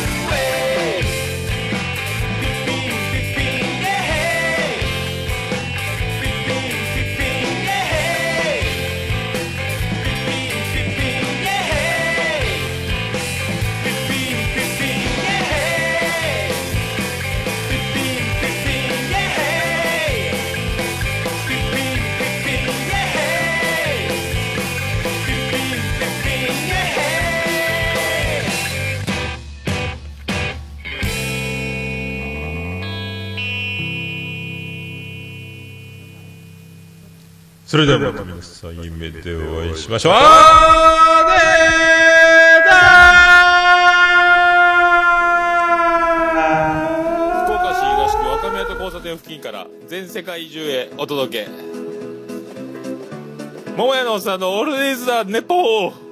それではまた皆さん夢でお会いしましょう。福岡市東区若宮と交差点付近から全世界中へお届け。桃屋のおっさんのオールディーズ・ザ・ネポー。